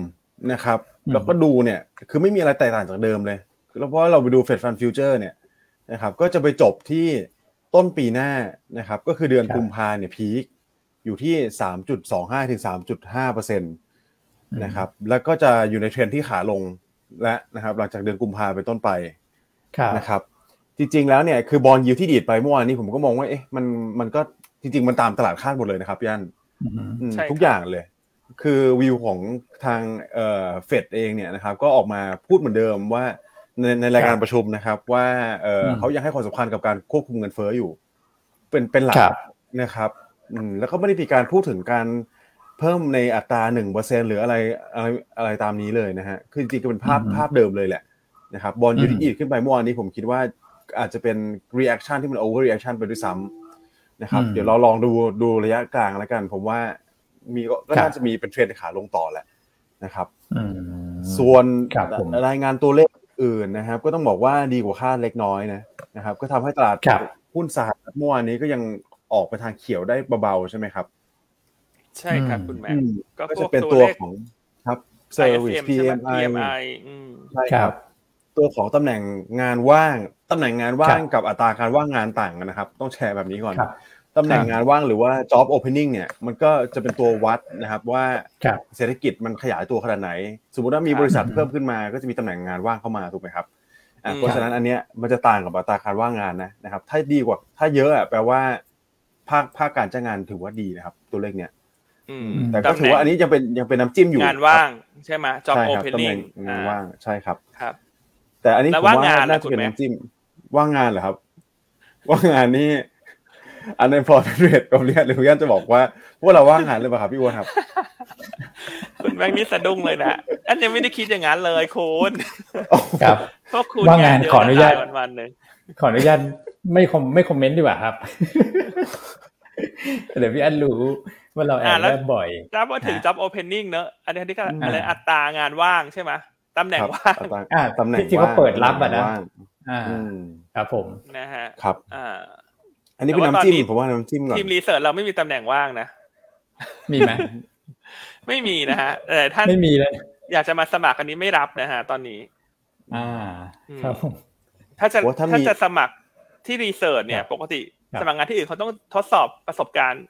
นะครับอืมแล้วก็ดูเนี่ย คือไม่มีอะไรแตกต่างจากเดิมเลยแล้วเพราะว่าเราไปดู Fed fund futures เนี่ยนะครับ ก็จะไปจบที่ ต้นปีหน้านะครับ ก็คือเดือนกุมภาเนี่ย peak อยู่ที่ 3.25 ถึง 3.5เปอร์เซ็นต์นะครับ แล้วก็จะอยู่ในเทรนด์ที่ขาลงและนะครับ หลังจากเดือนกุมภาเป็นต้นไปครับนะครับ จริง ๆ แล้วเนี่ยคือ bond yield ที่ดีดไปเมื่อวานนี้ผมก็มองว่าเอ๊ะมันมันก็จริง ๆ มันตามตลาดคาดหมดเลยนะครับพี่อันอืมอืมใช่ครับทุกอย่างเลย คือวิวของทางเอ่อเฟดเองเนี่ยนะครับ ก็ออกมาพูดเหมือนเดิมว่า ในในรายการประชุมนะครับ ว่าเอออืมเขายังให้ความสำคัญกับการควบคุมเงินเฟ้ออยู่ เป็นเป็นหลักครับนะครับอืมแล้วก็ไม่ได้มีการพูดถึงการเพิ่มในอัตราหนึ่งเปอร์เซ็นหรืออะไรอะไรอะไรตามนี้เลยนะฮะคือจริงๆก็เป็นภาพอืมภาพเดิมเลยแหละนะครับบอลยูอืทีมอีขึ้นไปเมื่อวานนี้ผมคิดว่าอาจจะเป็น reaction ที่มัน over reaction ไปด้วยซ้ำนะครับอืมเดี๋ยวเราลองดูดูระยะกลางแล้วกัน ผมว่ามีก็ก็ครับน่าจะมีเป็นเทรนด์ขาลงต่อแหละนะครับอืมส่วนครับผมรายงานตัวเลข อื่นนะครับ ก็ต้องบอกว่าดีกว่าคาดเล็กน้อยนะนะครับ ก็ทำให้ตลาดครับหุ้นสหรัฐเมื่อวานนี้ก็ยังออกไปทางเขียวได้เบาๆใช่ไหมครับ ใช่ครับคุณแม็กอืมก็ก็พจะวกเป็นตัตัววเลขของครับ service ISM ใช่ไหม PMI PMI อืมใช่คครัรับบตัวของตำแหน่งงานว่างตำแหน่งงานว่างครับกับอัตราการว่างงานต่างกันนะครับ ต้องแชร์แบบนี้ก่อนครับ ตำแหน่งงานว่างหรือว่า job opening เนี่ยมันก็จะเป็นตัววัดนะครับว่าครับเศรษฐกิจมันขยายตัวขนาดไหน สมมุติว่ามีครับบริษัทอืมเพิ่มขึ้นมา ก็จะมีตำแหน่งงานว่างเข้ามาถูกไหมครับอะอืมเพราะฉะนั้นอันเนี้ยมันจะต่างกับอัตราการว่างงานนะนะครับ ถ้าดีกว่า ถ้าเยอะอะแปลว่า ภาคภาคการจ้างงานถือว่าดีนะครับ ตัวเลขเนี้ยอืมแต่ก็ถือว่าอันนี้ยังเป็นยังเป็นน้ำจิ้มอยู่งานว่างใช่ไหม job ใช่ครับตำแหน่ opening งงานว่างใช่ครับครับ แต่อันนี้แล้วผมว่างว่างานล่ะน่าจะคุณเป็นแม่น้ำจิ้มว่างงานเหรอครับ ว่างงานนี่ อันในพอร์ตเรทผมเรียนหรือย่านจะบอกว่าพวกเราว่างงานหรือเปล่าครับพี่อ้วนครับ คุณแม็กนี่สะดุ้งเลยนะอันยังไม่ได้คิดอย่างนั้นเลยคุณครับพวกคุณว่างงานเยะขออนุญาตวันวันๆหนึ่งขออนุญาตไม่คอมไม่คอมเมนต์ดีกว่าครับเดี๋ยวพี่อันรู้ว่าเราแอบแลบบ่อยถ้าว่าถึงฮะ job opening เนอะอันนี้ที่ก็อืมอะไรอัตรางานว่างใช่ไหมตำแหน่งครับว่างอัตราอ่าตำแหน่งที่เขาเปิดรับอะนะว่างอ่าอืมครับผมนะฮะครับอ่า อันนี้เป็นแต่ว่าน้ำจิ้มตอนนี้ผมว่าน้ำจิ้มก่อนทีมรีเสิร์ชเราไม่มีตำแหน่งว่างนะมีไหมไม่มีนะฮะแต่ท่านไม่มีเลย อยากจะมาสมัครอันนี้ไม่รับนะฮะตอนนี้ อ่าอืมครับผมถ้าจะโอ้ถ้ามีถ้าจะสมัครที่ research เนี่ยครับปกติครับสมัครงานที่อื่นเขาต้องทดสอบประสบการณ์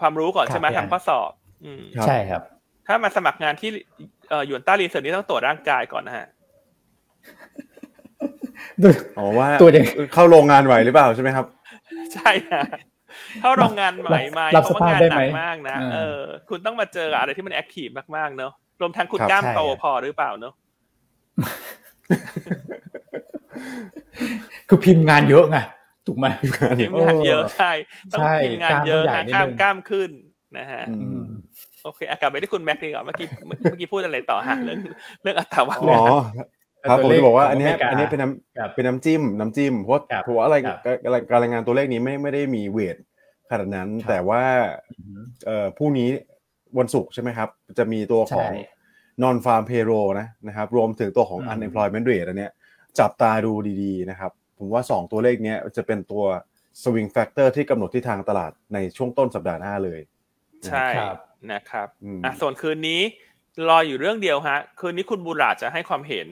ความรู้ก่อนครับใช่ไหมพี่อันทำข้อสอบ อืมครับใช่ครับ ถ้ามาสมัครงานที่เอ่อหยวนต้า research นี่ต้องตรวจร่างกายก่อนนะฮะอ๋อว่าตัวเด็กเข้าโรงงานไหวหรือเปล่าใช่ไหมครับ ใช่ฮะเข้าโรงงานใหม่ไหมรับสภาพงานได้ไหมเพราะว่างานหนักมากนะอ่าเออ คุณต้องมาเจออะไรที่มัน active มากๆเนอะรวมทั้งคุณครับกล้ามใช่โตครับพอหรือเปล่าเนอะคือพิมพ์งานเยอะไงถูกไหมทีมงานเยอะใช่ต้องใช่ทีมงานเยอะกล้ามนะเขาใหญ่นิดกล้ามนึงกล้ามขึ้นนะฮะอืมอืมโอเคอากลับไปที่คุณแม็กซ์ดีกว่าเมื่อกี้เมื่อเมื่อกี้พูดอะไรต่อฮะเรื่องเรื่องอัตราว่างอ๋องาน ครับผมตัวเลขจะบอกว่าของอันเนี้ยอเมริกาอันเนี้ยเป็นน้ครับำเป็นน้ำจิ้มน้ำจิ้มเพราะครับเพราะว่าอะไรครับการการรายงานตัวเลขนี้ไม่ไม่ได้มีเวทขนาดนั้นครับแต่ว่าอือฮึเอ่อพรุ่งนี้วันศุกร์ใช่ไหมครับ จะมีตัวของใช่ non farm payroll นะนะครับ รวมถึงตัวของอืม unemployment rate อันเนี้ยจับตาดูดีๆนะครับ ผมว่า 2 ตัวเลขเนี้ยจะเป็นตัว swing factor ที่กำหนดทิศทางตลาดในช่วงต้นสัปดาห์หน้าเลย ใช่ครับนะครับอืมอะส่วนคืนนี้รออยู่เรื่องเดียวฮะ คืนนี้คุณบูลลาร์ดจะให้ความเห็น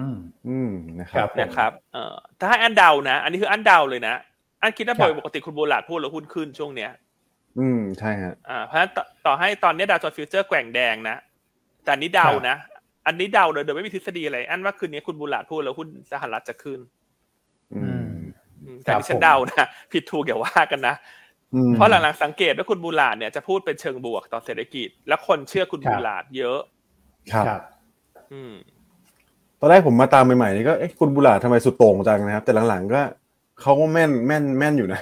อืมอืมนะคครัรับบนะครับเอ่อถ้าให้อันเดานะ อันนี้คืออันเดาเลยนะ อันคิดว่าครับปกติคุณบูลลาร์ดพูดแล้วหุ้นขึ้นช่วงเนี้ย อืมใช่ฮะอ่าเพราะฉะนั้นต่อต่อให้ตอนนี้ดาวโจนส์ฟิวเจอร์แกว่งแดงนะแต่อันนี้เดานะ อันนี้เดาเลยโดยไม่มีทฤษฎีอะไร อันว่าคืนนี้คุณบูราพูดแล้วหุ้นสหรัฐจะขึ้น อือืมมอืมแต่ครับที่ฉัผนมเดานะผิดถูกอย่าว่ากันนะอืมเพราะหลังๆสังเกตว่าคุณบูราเนี่ยจะพูดเป็นเชิงบวกต่อเศรษฐกิจ และคนเชื่อคุณครับบูราเยอะ ครับครับอืม ตอนแรกผมมาตามใหม่ๆนี่ก็เอ๊ะคุณบุหลาทำไมสุดโต่งจังนะครับ แต่หลังๆก็เขาก็แม่นแม่นแม่นอยู่นะ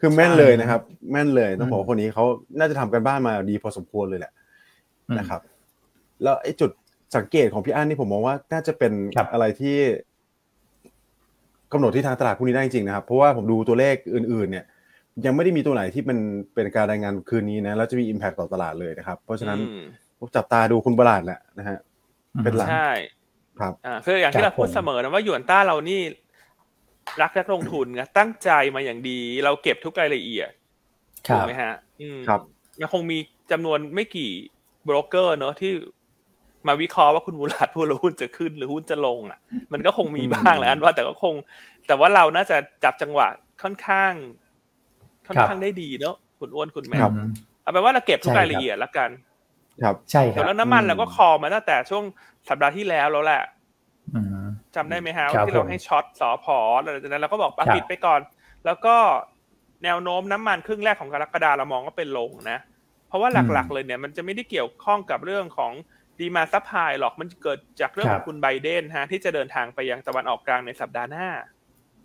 คือแม่นเลยนะครับ แม่นเลยต้องบอกว่าคนนี้เขาน่าจะทำกันบ้านมาดีพอสมควรเลยแหละอืมนะครับ แล้วไอ้จุดสังเกตของพี่อั้นนี่ผมมองว่าน่าจะเป็นครับอะไรที่กำหนดที่ทางตลาดพวกนี้ได้จริงๆนะครับ เพราะว่าผมดูตัวเลขอื่น ๆ เนี่ย ยังไม่ได้มีตัวไหนที่เป็นเป็นการรายงานคืนนี้นะแล้วจะมี impact ต่อตลาดเลยนะครับ เพราะฉะนั้นอืมจับตาดูคุณประหลาดแหละนะฮะเป็นหลักใช่ ครับอ่าคืออย่างที่ครัเราบพูดผมเสมอนะว่าหยวนต้าเรานี่รักนักลงทุนไงตั้งใจมาอย่างดี เราเก็บทุกรายละเอียดครัถูกบไหมฮะ อืมครับมันคงมีจำนวนไม่กี่โบรกเกอร์เนอะที่มาวิเคราะห์ว่าคุณมูลาดพูดแล้วหุ้นจะขึ้นหรือหุ้นจะลงอะ มันก็คงมีบ้างแหละอันว่าแต่ก็คง แต่ว่าเราน่าจะจับจังหวะค่อนข้าง ค่อนข้างได้ดีเนอะคุณอ้วนคุณแม่ครับเอาเป็นว่าเราเก็บทุกใช่ครับรายละเอียดแล้วกัน ครับใช่ครับแล้วน้ำมันอืมเราก็คอมาตั้งแต่ช่วงสัปดาห์ที่แล้วแล้วแหละอืมจำได้ไหมฮะครับที่เราผมให้ short สอพอแล้วหลังจากนั้นเราก็บอกว่าครับปิดไปก่อน แล้วก็แนวโน้มน้ำมันครึ่งแรกของกรกฎาเรามองว่าเป็นลงนะ เพราะว่าหลักๆเลยเนี่ยมันจะไม่ได้เกี่ยวข้องกับเรื่องของ demand supply หรอกมันเกิดจากเรื่องของคุณไบเดนฮะที่จะเดินทางไปยังตะวันออกกลางในสัปดาห์หน้า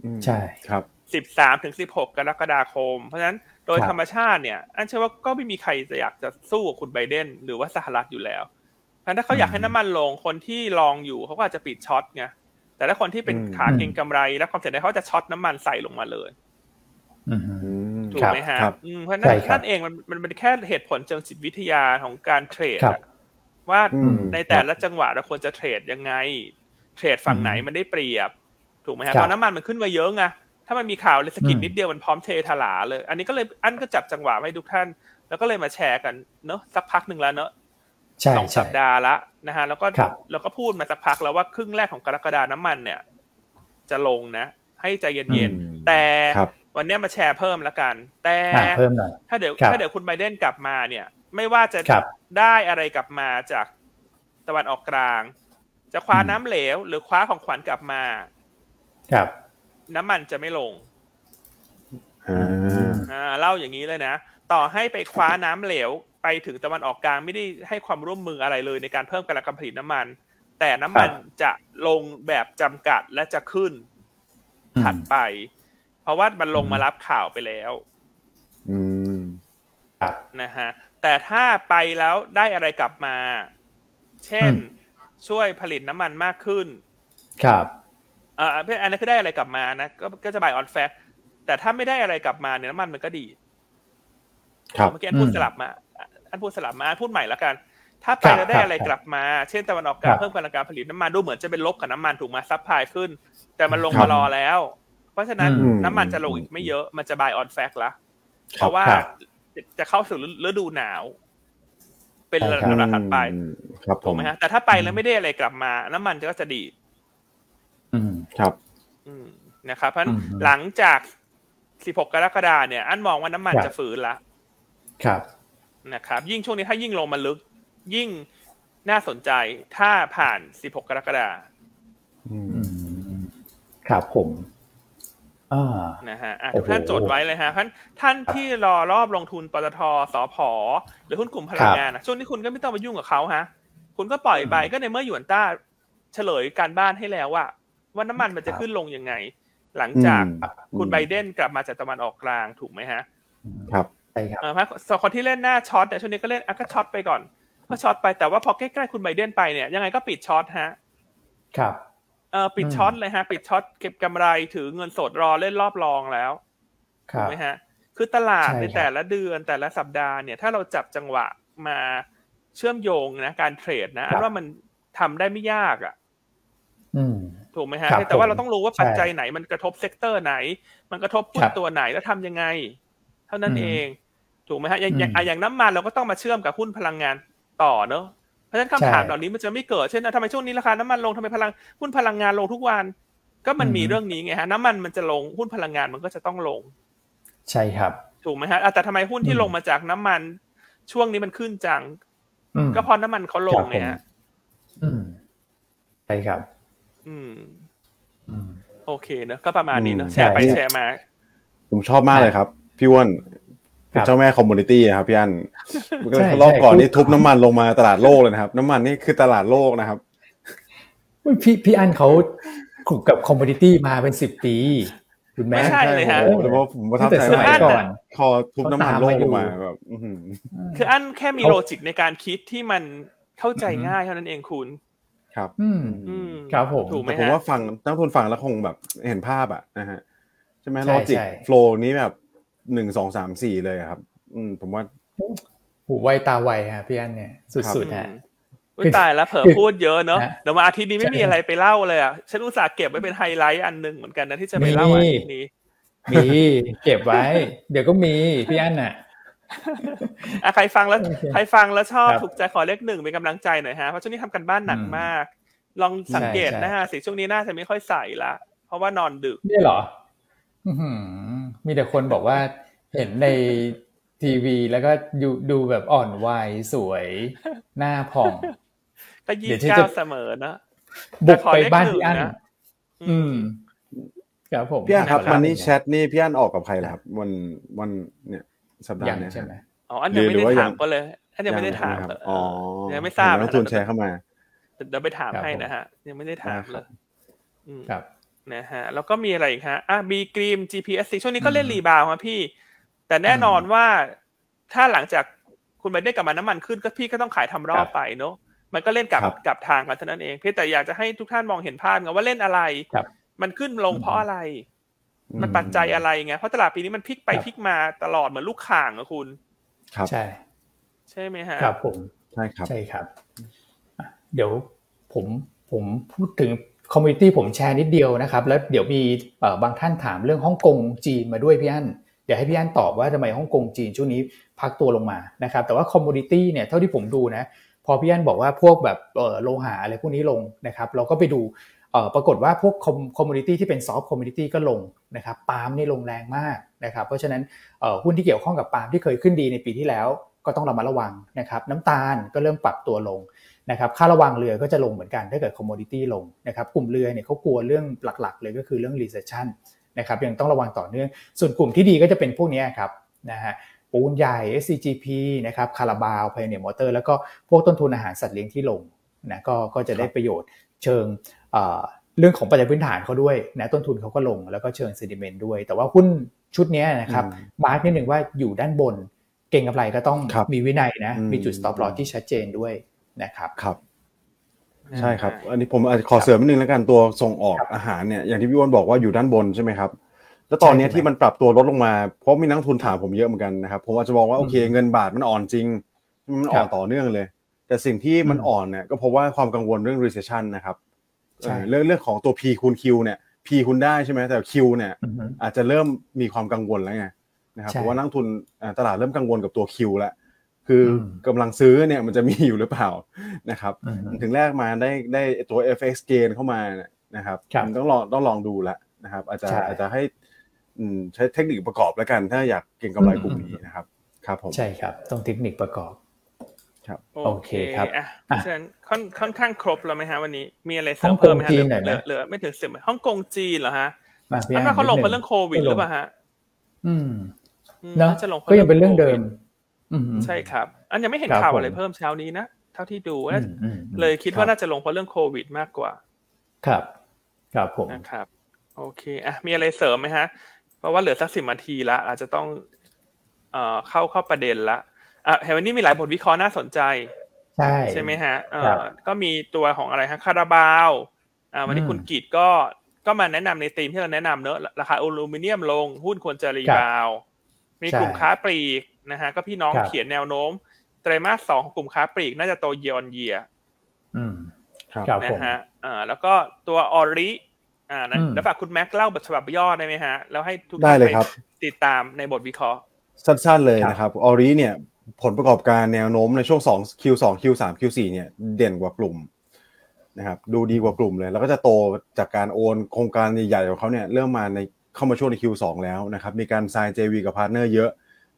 อืมใช่ครับ13ถึง16กรกฎาคม เพราะฉะนั้น โดยครับธรรมชาติเนี่ย อันเชื่อว่าก็ไม่มีใครจะอยากจะสู้กับคุณไบเดนหรือว่าสหรัฐอยู่แล้วเพราะฉะนั้นถ้าเขาอยากให้น้ำมันลงคนที่ลองอยู่เขาก็อาจจะปิดช็อตไงแต่ถ้าคนที่เป็นอืมขาเก็งกำไร และความเสี่ยงได้เขาจะช็อตน้ำมันใส่ลงมาเลยอืมอืมถูกไหมฮะครับอืมเพราะฉะนั้ใช่นครับนั่นเองมันมันเป็นแค่เหตุผลเชิงจิตวิทยาของการเทรดครับอะว่าอืมในแต่ละจังหวะเราควรจะเทรดยังไง เทรดฝั่งไหนอืมมันได้เปรียบ ถูกไหมครัฮะบตอนน้ำมันมันขึ้นมาเยอะไง ถ้ามันมีข่าวเลยสะกิดอืมนิดเดียวมันพร้อมเทถลาเลย อันนี้ก็เลยอันก็จับจังหวะไว้ทุกท่าน แล้วก็เลยมาแชร์กันเนอะสักพักหนึ่งแล้วเนอะใช่สองใช่สัปดาห์ละนะฮะแล้วก็ครับเราก็พูดมาสักพักแล้วว่าครึ่งแรกของกรกฎาน้ำมันเนี่ย จะลงนะ ให้ใจเย็นอืมๆแต่ครับวันเนี้ยมาแชร์เพิ่มแล้วกัน แต่อ่าเพิ่มหน่อยถ้าเดี๋ยวครับถ้าเดี๋ยวคุณไบเดนกลับมาเนี่ย ไม่ว่าจะครับได้อะไรกลับมาจากตะวันออกกลาง จะคว้าอืมน้ำเหลว หรือคว้าของขวัญกลับมา ครับ น้ำมันจะไม่ลงอ่าอ่าเล่าอย่างนี้เลยนะ ต่อให้ไปคว้าน้ำเหลวไปถึงตะวันออกกลางไม่ได้ให้ความร่วมมืออะไรเลยในการเพิ่มกำลังการผลิตน้ำมัน แต่น้ำมันครับจะลงแบบจำกัดและจะขึ้นอืมถัดไป เพราะว่ามันลงอืมมารับข่าวไปแล้ว อืมครับนะฮะแต่ถ้าไปแล้วได้อะไรกลับมา เช่นอืมช่วยผลิตน้ำมันมากขึ้น ครับเอ่าอันนั้นคือได้อะไรกลับมานะก็ก็จะ buy on fact แต่ถ้าไม่ได้อะไรกลับมาเนี่ยน้ำมันมันก็ดีครับเมื่อกี้อันพูดอืมสลับมา อันพูดสลับมาอันพูดใหม่แล้วกัน ถ้าไปครับแล้วได้ครับอะไรครับกลับมา เช่นตะวันออกกลางครับเพิ่มกำลังการผลิตน้ำมันดูเหมือนจะเป็นลบกับน้ำมันถูกไหม supply ขึ้น แต่มันลงครับมารอแล้ว เพราะฉะนั้นอืมน้ำมันจะลงอีกไม่เยอะมันจะ buy on fact ละครับราะว่าครับจะเข้าสู่ฤดูหนาว เป็นใช่ระครับดับถัดไปอืมครับผถูกมไหมฮะแต่ถ้าไปแล้วไม่ได้อะไรกลับมา น้ำมันก็จะดีด อืมครับอืมนะครับเพราะฉะนั้นอืมหลังจาก 16 กรกฎาเนี่ย อันมองว่าน้ำมันครับจะฝืนละครับนะครับ ยิ่งช่วงนี้ถ้ายิ่งลงมาลึก ยิ่งน่าสนใจถ้าผ่าน 16 กรกฎาอืมอืมครับผมอ่านะฮะอะโอ้ทุโหกท่านจดไว้เลยฮะเพราะฉะนั้นท่านที่รอรอบลงทุนปตท.สผ.หรือหุ้นกลุ่มพลังงานนะช่วงนี้คุณก็ไม่ต้องไปยุ่งกับเขาฮะ คุณก็ปล่อยไปก็ในเมื่อหยวนต้าเฉลยการบ้านให้แล้วว่า ว่าน้ำมันมันจะขึ้นลงยังไง หลังจากอืมคุณไบเดนกลับมาจากตะวันออกกลางถูกไหมฮะ ครับใช่ครับเออเพราะส่วนคนที่เล่นหน้า short เนี่ยช่วงนี้ก็เล่นอะก็ short ไปก่อน ก็ short ไปแต่ว่าพอใกล้ๆคุณไบเดนไปเนี่ยยังไงก็ปิด short ฮะ ครับเออปิดอืมช็อตเลยฮะ ปิด short เก็บกำไรถือเงินสดรอเล่นรอบรองแล้วครับถูกบไหมฮะ คือตลาดใช่ในครับแต่ละเดือนแต่ละสัปดาห์เนี่ย ถ้าเราจับจังหวะมาเชื่อมโยงนะการ trade นะอันว่ามันทำได้ไม่ยากอะอืม ถูกไหมฮะครับแต่ว่าผมเราต้องรู้ว่าใช่ปัจจัยไหนมันกระทบ sector ไหน มันกระทบหุ้คนรับตัวไหนแล้วทำยังไง เท่านั้นอืมเองถูกไหมฮะอย่างอย่างอืมอะอย่างน้ำมันเราก็ต้องมาเชื่อมกับหุ้นพลังงานต่อเนอะเพราะฉะนั้นคำถามใช่เหล่านี้มันจะไม่เกิดเช่นอะทำไมช่วงนี้ราคาน้ำมันลงทำไมพลังหุ้นพลังงานลงทุกวัน ก็มันมีอืมเรื่องนี้ไงฮะน้ำมันมันจะลงหุ้นพลังงานมันก็จะต้องลง ใช่ครับ ถูกไหมฮะอะแต่ทำไมหุ้นที่อืมลงมาจากน้ำมัน ช่วงนี้มันขึ้นจังอืมก็เพราะน้ำมันเขาลงครับผมเนี่ยฮะอืมใช่ครับ อืมอืม โอเคเนอะก็ประมาณนี้เนอะอืมแชร์ไปใช่แชร์มา ผมชอบมากเลยครับ พี่อันครัเป็นเจ้าแม่ commodity ครับพี่อันใช่รอบก่อนใช่นี่ทุบน้ำมันลงมาตลาดโลกเลยนะครับ น้ำมันนี่คือตลาดโลกนะครับอุ๊ยพี่พี่อันเขาขลุกกับ commodity มาเป็นสิบปีคุณแม่ไม่ใช่เลยฮะโอ้โหแต่ว่าผมประทับใจตั้งแต่สมัยก่อนมาคอทุบน้ำมันโลกลงมาเขาตามมาอยู่แบบอื้อหือคืออันแค่มีเขา logic ในการคิดที่มันเข้าใจอืมง่ายเท่านั้นเองคุณ ครับอืมอืมครับผมถูกไหมแต่ผมฮะว่าฟังนักลงทุนฟังแล้วคงแบบเห็นภาพอะนะฮะใช่ไหมใช่ลอจิกใช่ flow นี้แบบหนึ่งสองสามสี่เลยอะครับ อืม ผมว่าหูไวตาไวฮะพี่อันเนี่ย สุดๆฮะอุ้ยตายแล้วเผลอพูดเยอะเนอะฮะเดี๋ยวมาอาทิตย์นี้ไม่มีอะไรไปเล่าเลยอะฉันอุตส่าห์เก็บไว้เป็นไฮไลท์อันหนึ่งเหมือนกันนะที่จะไปเล่าอาทิตย์นี้มีเก็บไว้ เดี๋ยวก็มีพี่อันน่ะอะ ใครฟังแล้วโอเคใครฟังแล้วชอบครับถูกใจขอเลขหนึ่งเป็นกำลังใจหน่อยฮะเพราะช่วงนี้ทำกันบ้านหนักอืมมาก ลองสังเกตใช่นะฮะสิช่วงนี้น่าจะไม่ค่อยใส่ละ เพราะว่านอนดึกนี่เหรออื้อหือมีแต่คนบอกว่าเห็นในทีวีแล้วก็ดูดูแบบอ่อนวัยสวยหน้าผ่องก็ยี่เดี๋สิยวบฉันเก้าจะเสมอเนอะบุกไปแต่ขอเลขบ้านหนึ่งพี่อันนะอืมครับผมพี่อันครับหาวันนี้เวลาแชทนี่พี่อันออกกับใครล่ะครับวันวันเนี่ย สัปดายัห์งเนี้ยใช่ไหมอ๋ออันยังไม่หรือได้ว่ายัถางมก็เลย อันยังไม่ได้ถามครับเลยอ๋อยังไม่ทราบเห็นนักทุนแชร์เข้ามาเดี๋ยวไปถามครับให้ผมนะฮะ ยังไม่ได้ถามได้คเลรับยอืมครับนะฮะแล้วก็มีอะไรอีกฮะอะบีกรีม GPS ช่วงนี้ก็เล่นอืมรีบาวครับพี่ แต่แน่นอนว่าถ้าหลังจากคุณไปได้กลับมาน้ำมันขึ้นก็พี่ก็ต้องขายทำรอบไปเนอะมันก็เล่นกลับครับกลับทางกันเท่านั้นเองเพียงแต่อยากจะให้ทุกท่านมองเห็นภาพไงว่าเล่นอะไรครับมันขึ้นลงเพราะอะไรอื มันปัจจัยอะไรไงเพราะตลาดปีนี้มันพลิกไปครับพลิกมาตลอดเหมือนลูกข่างอะคุณ ครับใช่ ใช่ไหมฮะครับผมใช่ครับใช่ครับอะเดี๋ยวผมผมพูดถึง commodity ผมแชร์นิดเดียวนะครับ แล้วเดี๋ยวมีเอ่อบางท่านถามเรื่องฮ่องกงจีนมาด้วยพี่อันเดี๋ยวให้พี่อันตอบว่าทำไมฮ่องกงจีนช่วงนี้พักตัวลงมานะครับ แต่ว่า commodity เนี่ยเท่าที่ผมดูนะพอพี่อันบอกว่าพวกแบบเอ่อโลหะอะไรพวกนี้ลงนะครับ เราก็ไปดูเอ่อ ปรากฏว่าพวก commodity ที่เป็น soft commodity ก็ลงนะครับปาล์มนี่ลงแรงมากนะครับเพราะฉะนั้นหุ้นที่เกี่ยวข้องกับปาล์มที่เคยขึ้นดีในปีที่แล้วก็ต้องระมัดระวังนะครับน้ำตาลก็เริ่มปรับตัวลงนะครับค่าระวังเรือก็จะลงเหมือนกันถ้าเกิดคอมมูนิตี้ลงนะครับกลุ่มเรือเนี่ยเขากลัวเรื่องหลักๆ เลยก็คือเรื่อง recession นะครับยังต้องระวังต่อเนื่อง ส่วนกลุ่มที่ดีก็จะเป็นพวกนี้ครับนะฮะปูนใหญ่ SCGP นะครับคาราบาวพ i เนียมอเตอร์แล้วก็พวกต้นทุนอาหารสัตว์เลี้ยงที่ลงนะก็ก็จะได้ประโยชน์เชิง เอ่อเรื่องของปัจจัยพื้นฐานเขาด้วยนะต้นทุนเขาก็ลงแล้วก็เชิงเซดิเมนต์ด้วย แต่ว่าหุ้นชุดเนี้ยนะครับอืมมาร์กนิดหนึ่งว่าอยู่ด้านบน เก่งกำไรก็ต้องครับมีวินัยนะอืมมีจุด stop loss ที่ชัดเจนด้วยนะครับครับใช่ครับ อันนี้ผมอาจจะขอเสริมนิดนึงแล้วกันตัวส่งออกครับอาหารเนี่ยอย่างที่พี่อ้วนบอกว่าอยู่ด้านบนใช่ไหมครับ แล้วตอนเนี้ยใช่ที่มันปรับตัวลดลงมาเพราะมีนักลงทุนถามผมเยอะเหมือนกันนะครับผมอาจจะมองว่าโอเคอืมเงินบาทมันอ่อนจริง มันอ่อนครับต่อเนื่องเลย แต่สิ่งที่มันอืมอ่อนเนี่ยก็เพราะว่าความกังวลเรื่อง recession นะครับใช่ เออเรื่องเรื่องของตัว P คูณ Q เนี่ย P คุณได้ใช่ไหมแต่ Q เนี่ยอือฮึอาจจะเริ่มมีความกังวลแล้วไงนะครับใช่เพราะว่านักลงทุนอ่าตลาดเริ่มกังวลกับตัว Q แล้วคืออมกำลังซื้อเนี่ยมันจะมีอยู่หรือเปล่านะครับอือฮึถึงแรกมาได้ได้ตัว FX gain เข้ามาเนี่ยนะครับครับมันต้องลองต้องลองดูละนะครับอาจจะใช่อาจจะให้อืมใช้เทคนิคประกอบแล้วกัน ถ้าอยากเก็งกำไรอืมกลุ่มนี้นะครับครับผมใช่ครับ ต้องเทคนิคประกอบ โอเคครับอะอะฉะนั้นค่อนค่อนข้างครบแล้วไหมฮะวันนี้มีอะไรเสริฮ่มองกงเพิ่มไหมฮะจีเหนลือหน่อยไหมเหลือเหลือไม่ถึงสิบฮ่องกงจีนเหรอฮะมาพี่อันนว่าเขาลงเพนิดราะเรื่องโควิดหรือเปล่าฮะอืมอืมเนาะจะลงพราะก็ยังเป็นเรื่องเดิมโควิดอืมใช่ครับ อันยังไม่เห็นครับข่าวผมอะไรเพิ่มเช้านี้นะเท่าที่ดูอืมอืมเลยคิดครับว่าน่าจะลงเพราะเรื่องโควิดมากกว่า ครับ ครับผมนะครับ โอเคอะมีอะไรเสริมไหมฮะ เพราะว่าเหลือสักสิบนาทีละอาจจะต้องเอ่อเข้าเข้าประเด็นละ อะเห็นวันนี้มีหลายบทวิเคราะห์น่าสนใจ ใช่ใช่ไหมฮะเออครับก็มีตัวของอะไรฮะคาราบาวอ่าวันนี้อืมคุณกิตก็ก็มาแนะนำในธีมที่เราแนะนำเนอะราคาอลูมิเนียมลงหุ้นควรจะ rebound มีใช่กลุ่มค้าปลีกนะฮะก็พี่น้องครับเขียนแนวโน้มไตรมาสสองของกลุ่มค้าปลีกน่าจะโตเยอนเยียอืมครับครับนะผมฮะอ่าแล้วก็ตัวออริอ่านะอืมแล้วฝากคุณแม็กเล่าบทฉบับย่อได้ไหมฮะ แล้วให้ทุกได้ท่านเลยไปครับติดตามในบทวิเคราะห์ สั้นๆเลยครับนะครับออริเนี่ย ผลประกอบการแนวโน้มในช่วง2 Q2 Q3 Q4 เนี่ยเด่นกว่ากลุ่มนะครับดูดีกว่ากลุ่มเลย แล้วก็จะโตจากการโอนโครงการใหญ่ๆของเขาเนี่ยเริ่มมาในเข้ามาช่วงใน Q2 แล้วนะครับมีการ sign JV กับ partner เยอะ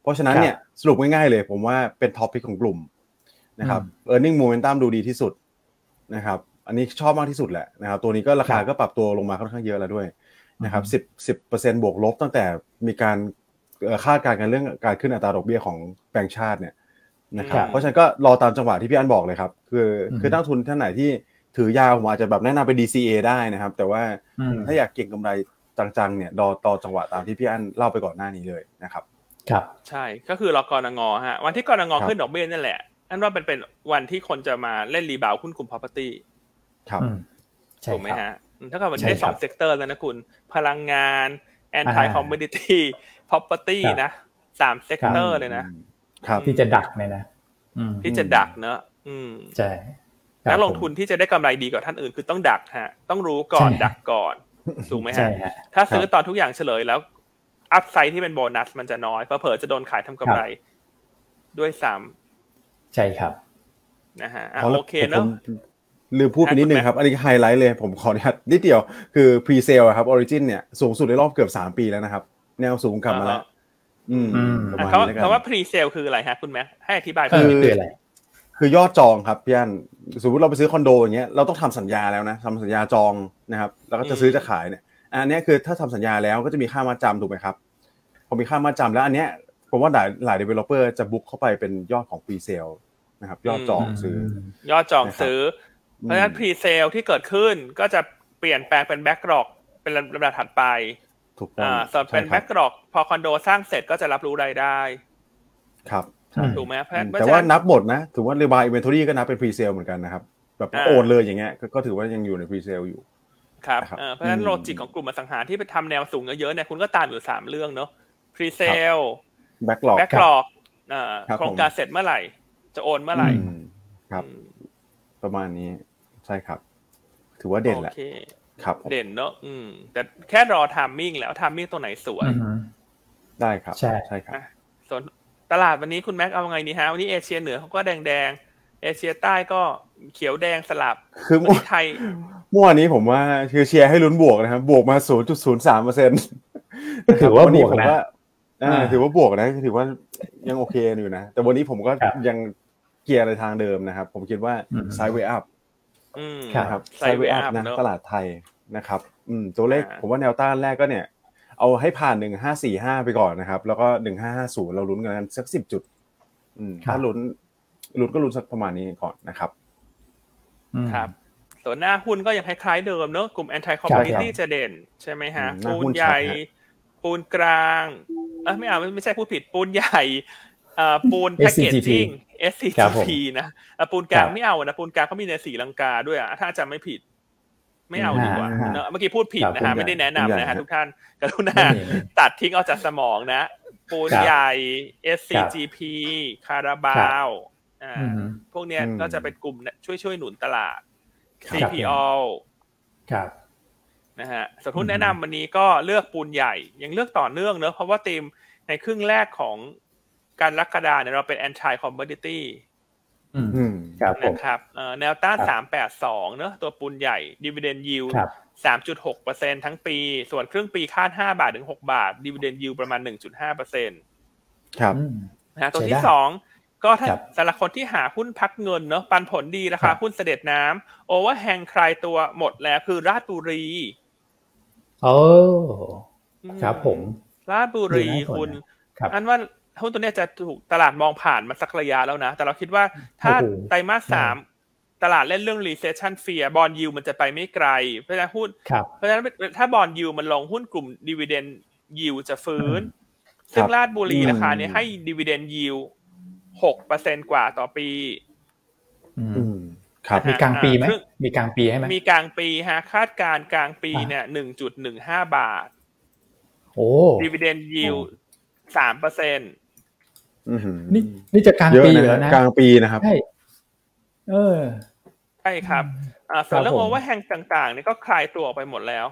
เพราะฉะนั้นครับเนี่ยสรุปง่ายๆเลย ผมว่าเป็น top pick ของกลุ่มนะครับ earning momentum ดูดีที่สุดนะครับอันนี้ชอบมากที่สุดแหละนะครับตัวนี้ก็ราคาครับก็ปรับตัวลงมาค่อนข้างเยอะแล้วด้วยนะครับอืมสิบสิบเปอร์เซ็นบวกลบตั้งแต่มีการเอ่อ คาดการณ์กันเรื่องการขึ้นอัตราดอกเบี้ยของแบงก์ชาติเนี่ยนะคครัรับบเพราะฉะนั้นก็รอตามจังหวะที่พี่อันบอกเลยครับ คืออมคือนักทุนท่านไหนที่ถือยาวผมอาจจะแบบแนะนำไป DCA ได้นะครับ แต่ว่าอืมถ้าอยากเก็งกำไรจังๆเนี่ยรอต่อจังหวะตามที่พี่อันเล่าไปก่อนหน้านี้เลยนะครับ ครับใช่ก็คือรอกรงงฮะวันที่กรงงครับขึ้นดอกเบี้ยนั่นแหละอันว่าเป็นเป็นวันที่คนจะมาเล่น rebound หุ้นกลุ่ม property ครับอืมใช่ถูกไหมครับฮะอืมถ้าเกิดวันใช่นี้ได้สองครับเซกเตอร์แล้วนะคุณ พลังงาน anti commodity property ครับนะสาม sector เลยนะครับที่จะดักเนี่ยนะอืมที่จะดักเนอะอืมใช่ครับนักลงทุนที่จะได้กำไรดีกว่าท่านอื่นคือต้องดักฮะ ต้องรู้ก่อนใช่ดักก่อนถูกไหมใช่ฮะฮะถ้าซื้อตอนทุกอย่างเฉลยแล้ว upside ที่เป็นโบนัสมันจะน้อยเพราะเผลอๆจะโดนขายทำกำไร ด้วยซ้ใช่ครับำนะฮะอะพราะโอเคเนอะผมลืมพูดไปนิดนึงครับ อันนี้ไฮไลท์เลยผมขออนุญาตนิดเดียวคือ pre sale ครับออริจินเนี่ยสูงสุดในรอบเกือบสามปีแล้วนะครับ แนวสูงกลับมาแล้วอืมอืมอะเขาประมาณนี้แล้วกันคำว่า pre sale คืออะไรฮะคุณแม็กให้อธิบายเพิ่มนิดนึงเออคืออะไรคือยอดจองครับพี่อันสมมติเราไปซื้อคอนโดอย่างเงี้ยเราต้องทำสัญญาแล้วนะทำสัญญาจองนะครับ แล้วก็จะซื้อจะขายเนี่ย อันเนี้ยคือถ้าทำสัญญาแล้วก็จะมีค่ามาจำถูกไหมครับพอมีค่ามาจำแล้วอันเนี้ยผมว่าหลายหลาย developer จะบุ๊กเข้าไปเป็นยอดของ pre sale นะครับ ยอดจองซื้อ ยอดจองซื้อ เพราะฉะนั้น pre sale ที่เกิดขึ้นก็จะเปลี่ยนแปลงเป็น backlog เป็นลำดับถัดไป ถูกต้องอ่าส่วนเป็นใช่ครับ backlog พอคอนโดสร้างเสร็จก็จะรับรู้รายได้ ครับอืมถูกไหมเพราะฉะนั้นแต่ว่านับหมดนะถือว่า ระบาย inventory ก็นับเป็น pre sale เหมือนกันนะครับ แบบอ่าโอนเลยอย่างเงี้ยก็ก็ถือว่ายังอยู่ใน pre sale อยู่ ครับนะครับเอ่อเพราะฉะนั้นอืมโลจิกของกลุ่มอสังหาที่ไปทำแนวสูงเยอะๆเนี่ยคุณก็ตามอยู่สามเรื่องเนาะ pre sale backlog backlog อ่าครับโครงการเสร็จเมื่อไหร่ จะโอนเมื่อไหร่อืมครับอืมประมาณนี้ใช่ครับ ถือว่าเด่นแหละโอเคครับผมเด่นเนาะอืม แต่แค่รอ timing แล้ว timing ตัวไหนสวยอือฮึได้ครับ ใช่ใช่ครับอะส่วนตลาดวันนี้คุณแม็กเอาไงดีฮะวันนี้เอเชียเหนือเขาก็แดงแดงๆเอเชียใต้ก็เขียวแดงสลับ คือวันเมื่อนี้ไทยเมื่อวานนี้ผมว่าคือเชียร์ให้ลุ้นบวกนะครับ บวกมา 0.03เปอร์เซ็นต์ถือว่าบวกนะอ่าอ่าถือว่าบวกนะถือว่ายังโอเคอยู่นะ แต่วันนี้ผมก็ครับยังเชียร์ในทางเดิมนะครับ ผมคิดว่าอืม sideway up อืมครับ นะครับ sideway up sideway up นะเนอะตลาดไทยนะครับอืมตัวเลขอ่าผมว่าแนวต้านแรกก็เนี่ย เอาให้ผ่านหนึ่งห้าสี่ห้าไปก่อนนะครับ แล้วก็หนึ่งห้าห้าศูนย์เราลุ้นกันสักสิบจุด อืมครับถ้าลุ้นลุ้นก็ลุ้นสักประมาณนี้ก่อนนะครับอืมครับส่วนหน้าหุ้นก็ยังคล้ายๆเดิมเนอะกลุ่ม anti ใช่ครับ commodity จะเด่น ใช่ไหมฮะอืมหน้าปูหุ้นนใหญ่ชัดฮะปูนกลางเออไม่เอาไม่ไม่ใช่พูดผิดปูนใหญ่เอ่อ ปูนแพคเกจ SCGP จิ้งครับผม SCGP นะเอ่อปูนกลางครับไม่เอานะปูนกลางเขามีในสีลังกาด้วยอะถ้าจำไม่ผิด ไม่เอาดีกว่าอ่าเนอะเมื่อกี้พูดผิดครับนะฮะปูนใหญ่ไม่ได้แนะนำนะปูนใหญ่ฮะทุกท่านกรุณาไม่มีตัดทิ้งออกจากสมองนะ ปูนครับใหญ่ SCGP คาราบาวอ่าอือฮึพวกเนี้ยอืมก็จะเป็นกลุ่มช่วยช่วยๆหนุนตลาดครับ CPO ครับนะฮะส่วนหุ้นอืมแนะนำวันนี้ก็เลือกปูนใหญ่ ยังเลือกต่อเนื่องเนอะเพราะว่าธีมในครึ่งแรกของ การรักกระดาเนี่ยเราเป็น anti commodity อืมอืมครับผมนะครับเอ่อแนวต้านครับสามแปดสองเนอะตัวปูนใหญ่ dividend yield ครับสามจุดหกเปอร์เซ็นทั้งปี ส่วนครึ่งปีคาดห้าบาทถึงหกบาท dividend yield ประมาณหนึ่งจุดห้าเปอร์เซ็นตครับอืมนะฮะตัวใช้ที่ได้สองก็ถ้าครับสำหรับคนที่หาหุ้นพักเงินเนอะปันผลดีราคาครับหุ้นเสด็จน้ำ overhang คลายตัวหมดแล้วคือราชบุรีโอ้อืมครับผม ราชบุรีดูน่าสนคุณครับอันว่า หุ้นตัวเนี้ยจะถูกตลาดมองผ่านมาสักระยะแล้วนะ แต่เราคิดว่าถ้าโอ้โหไตรมาสสามตลาดเล่นเรื่อง recession fear บอลยูมันจะไปไม่ไกล เพราะฉะนั้นหุ้นครับเพราะฉะนั้นถ้าบอลยูมันลงหุ้นกลุ่ม dividend yield จะฟื้นอืมซึ่งครับราชบุรีอืมราคาเนี้ยให้ dividend yield หกเปอร์เซ็นกว่าต่อปีอืมอืมครับมีกลางปีไหมอ่าครึ่งมีกลางปีให้ไหมมีกลางปีฮะ คาดการณ์กลางปีอ่าเนี่ยหนึ่งจุดหนึ่งห้าบาท โอ้ dividend yield สามเปอร์เซ็นอื้อหือ นี่นี่กลางปีนะจะเยอะอยู่แล้วนะกลางปีนะครับใช่เออใช่ครับอ่าส่วนเรื่องครับผม overhang ต่างๆเนี่ยก็คลายตัวออกไปหมดแล้ว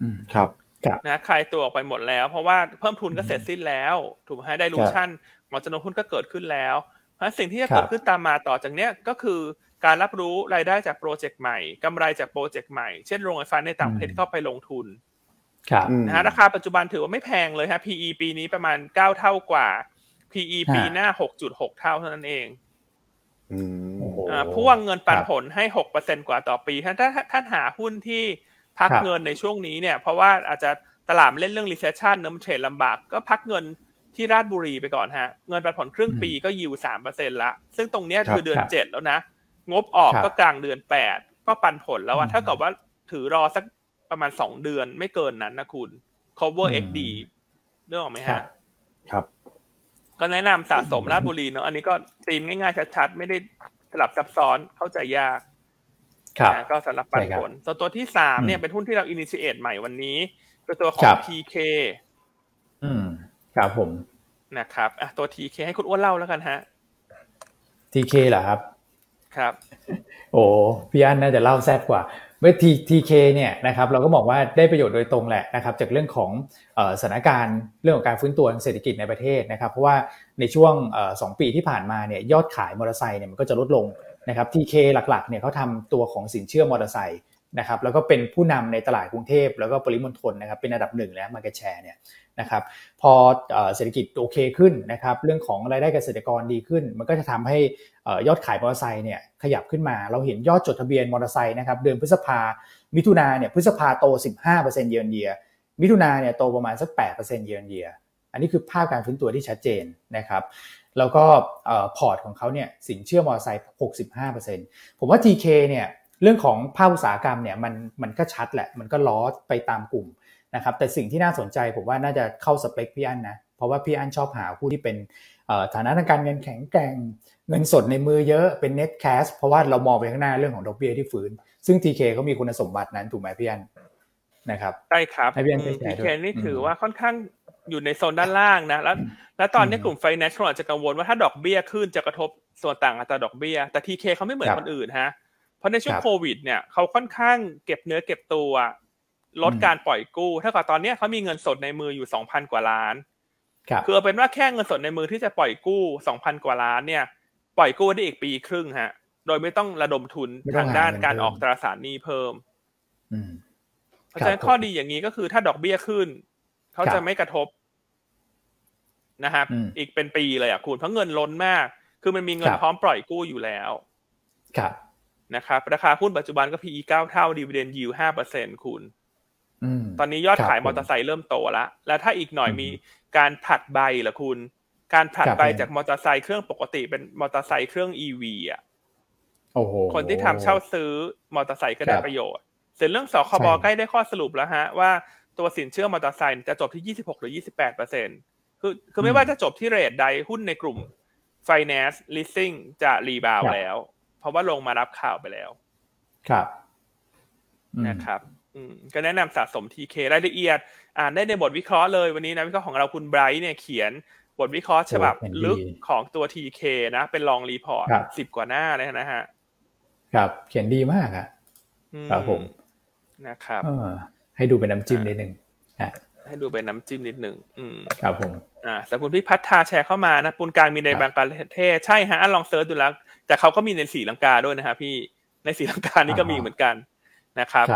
อืมครับนะคลายตัวออกไปหมดแล้ว เพราะว่าเพิ่มทุนก็เสร็จสิ้นแล้ว ถูกไหม dilution ของจำนวนหุ้นก็เกิดขึ้นแล้ว เพราะฉะนั้นสิ่งที่จะครับเกิดขึ้นตามมาต่อจากเนี้ยก็คือการรับรู้รายได้จาก project ใหม่กำไรจาก project ใหม่ เช่นโรงไฟฟ้าในต่างประเทศที่เข้าไปลงทุนครับอืมนะฮะราคาปัจจุบันถือว่าไม่แพงเลยฮะ PE ปีนี้ประมาณ 9 เท่ากว่า PE ปีหน้า 6.6 เท่าเท่านั้นเองอืมโอ้โหอ่าพ่วงเงินปันครับผลให้ 6%กว่าต่อปีถ้าถ้าถ้าท่านหาหุ้นที่พักครับเงินในช่วงนี้เนี่ย เพราะว่าอาจจะตลาดมันเล่นเรื่อง recession เนอะมันเทรดลำบาก ก็พักเงินที่ราชบุรีไปก่อนฮะ เงินปันผลครึ่งปีก็ยิวสามเปอร์เซ็นละ ซึ่งตรงเนี้ยครับคือเดือนครับเจ็ดแล้วนะ งบออกครับก็กลางเดือนแปดก็ปันผลแล้วอะอืมถ้ากับว่าถือรอสักประมาณสองเดือนไม่เกินนั้นนะคุณ cover อืม XD เรื่องออกไหมครัฮะบครับ ก็แนะนำสะสมราชบุรีเนาะอันนี้ก็ตีมง่ายๆชัดๆ ไม่ได้สลับซับซ้อนเข้าใจยากครับนะก็สำหรับปันใช่ครับผลส่วนตัวที่สามอืมเนี่ยเป็นหุ้นที่เรา initiate ใหม่วันนี้เป็นตัวขอครังบ TK อืมครับผมนะครับอะตัว TK ให้คุณอ้วนเล่าแล้วกันฮะ TK เหรอครับ ครับ โอ้พี่อันน่าจะเล่าแซ่บกว่า เมื่อที TK เนี่ยนะครับเราก็บอกว่าได้ประโยชน์โดยตรงแหละนะครับจากเรื่องของสถานการณ์เรื่องของการฟื้นตัวทางเศรษฐกิจในประเทศนะครับเพราะว่าในช่วงสองปีที่ผ่านมาเนี่ยยอดขายมอเตอร์ไซค์เนี่ยมันก็จะลดลงนะครับ TK หลักๆเนี่ยเขาทำตัวของสินเชื่อมอเตอร์ไซค์ นะครับแล้วก็เป็นผู้นำในตลาดกรุงเทพแล้วก็ปริมณฑลนะครับเป็นอันดับหนึ่งแล้ว market share เนี่ยนะครับพอเศรษฐกิจโอเคขึ้นนะครับเรื่องของรายได้เกษตรกรดีขึ้น มันก็จะทำให้ยอดขายมอเตอร์ไซค์เนี่ยขยับขึ้นมา เราเห็นยอดจดทะเบียนมอเตอร์ไซค์นะครับเดือนพฤษภามิถุนาเนี่ยพฤษภาโต 15%เยือนเยียมิถุนาเนี่ยโตประมาณสัก 8%เยือนเยียอันนี้คือภาพการฟื้นตัวที่ชัดเจนนะครับแล้วก็พอร์ตของเขาเนี่ยสินเชื่อมอเตอร์ไซค์ 65%ผมว่า TK เนี่ย เรื่องของภาคอุตสาหกรรมเนี่ยมันมันก็ชัดแหละ มันก็ล้อไปตามกลุ่มนะครับ แต่สิ่งที่น่าสนใจผมว่าน่าจะเข้าสเปคพี่อันนะ เพราะว่าพี่อันชอบหาผู้ที่เป็นฐานะทางการเงินแข็งแกร่ง เงินสดในมือเยอะเป็น net cash เพราะว่าเรามองไปข้างหน้าเรื่องของดอกเบี้ยที่ฟื้น ซึ่ง TK เขามีคุณสมบัตินั้นถูกไหมพี่อันนะครับใช่ครับให้พี่อันทีเคนี่ถือว่าค่อนข้างอยู่ในโซนด้านล่างนะแล้วแล้วตอนนี้กลุ่ม financial อาจจะกังวลว่าถ้าดอกเบี้ยขึ้นจะกระทบส่วนต่างอัตราดอกเบี้ย แต่ TK เขาไม่เหมือนคนอื่นฮะ เพราะในช่วงโควิดเนี่ยเขาค่อนข้างเก็บเนื้อเก็บตัว ลดการปล่อยกู้ถ้ากับตอนนี้เขามีเงินสดในมืออยู่สองพันกว่าล้านคือเอาเป็นว่าแค่เงินสดในมือที่จะปล่อยกู้สองพันกว่าล้านเนี่ย ปล่อยกู้ได้อีกปีครึ่งฮะ โดยไม่ต้องระดมทุนทางด้านการออกตราสารหนี้เพิ่มเพราะฉะนั้นข้อดีอย่างนี้ก็คือถ้าดอกเบี้ยขึ้น เขาจะไม่กระทบนะครับอีกเป็นปีเลยอะคุณเพราะเงินล้นมาก คือมันมีเงินพร้อมปล่อยกู้อยู่แล้ว ครับ นะครับ ราคาหุ้นปัจจุบันก็ PE เก้าเท่าดีเวเดนยิวห้าเปอร์เซ็นคุณตอนนี้ยอดขายมอเตอร์ไซค์เริ่มโตแล้วแล้วถ้าอีกหน่อยมีการผลัดใบเหรอคุณ การผลัดใบจากมอเตอร์ไซค์เครื่องปกติเป็นมอเตอร์ไซค์เครื่องอีวีอะคนที่ทำเช่าซื้อมอเตอร์ไซค์ก็ได้ประโยชน์ เสร็จเรื่องสคบใกล้ได้ข้อสรุปแล้วฮะ ว่าตัวสินเชื่อมอเตอร์ไซค์จะจบที่ยี่สิบหกหรือยี่สิบแปดเปอร์เซ็นคือคือไม่ว่าจะจบที่ rate ใดหุ้นในกลุ่ม finance leasing จะ rebound แล้วเพ ราะว่าลงมารับข่าวไปแล้ว ครับนะครับก็แนะนำสะสม TK รายละเอียด อ่านได้ในบทวิเคราะห์เลยวันนี้นะวิเคราะห์ของเราคุณไบรท์เนี่ยเขียนบทวิเคราะห์ฉบับลึกของตัว TK นะ เป็น long report สิบกว่าหน้าเลยนะฮะ ครับเขียนดีมากอะครับผมนะครับให้ดูเป็นน้ำจิ้มนิดนึงให้ดูเป็นน้ำจิ้มนิดหนึ่งครับผม อ่าแต่คุณพี่พัฒนาแชร์เข้ามานะปูนกลางมีในบางประเทศ ใช่ฮะลองเซิร์ชดูแล้ว แต่เขาก็มีในสีลังกาด้วยนะฮะพี่ในสีลังกานี่ก็มีเหมือนกันนะครับ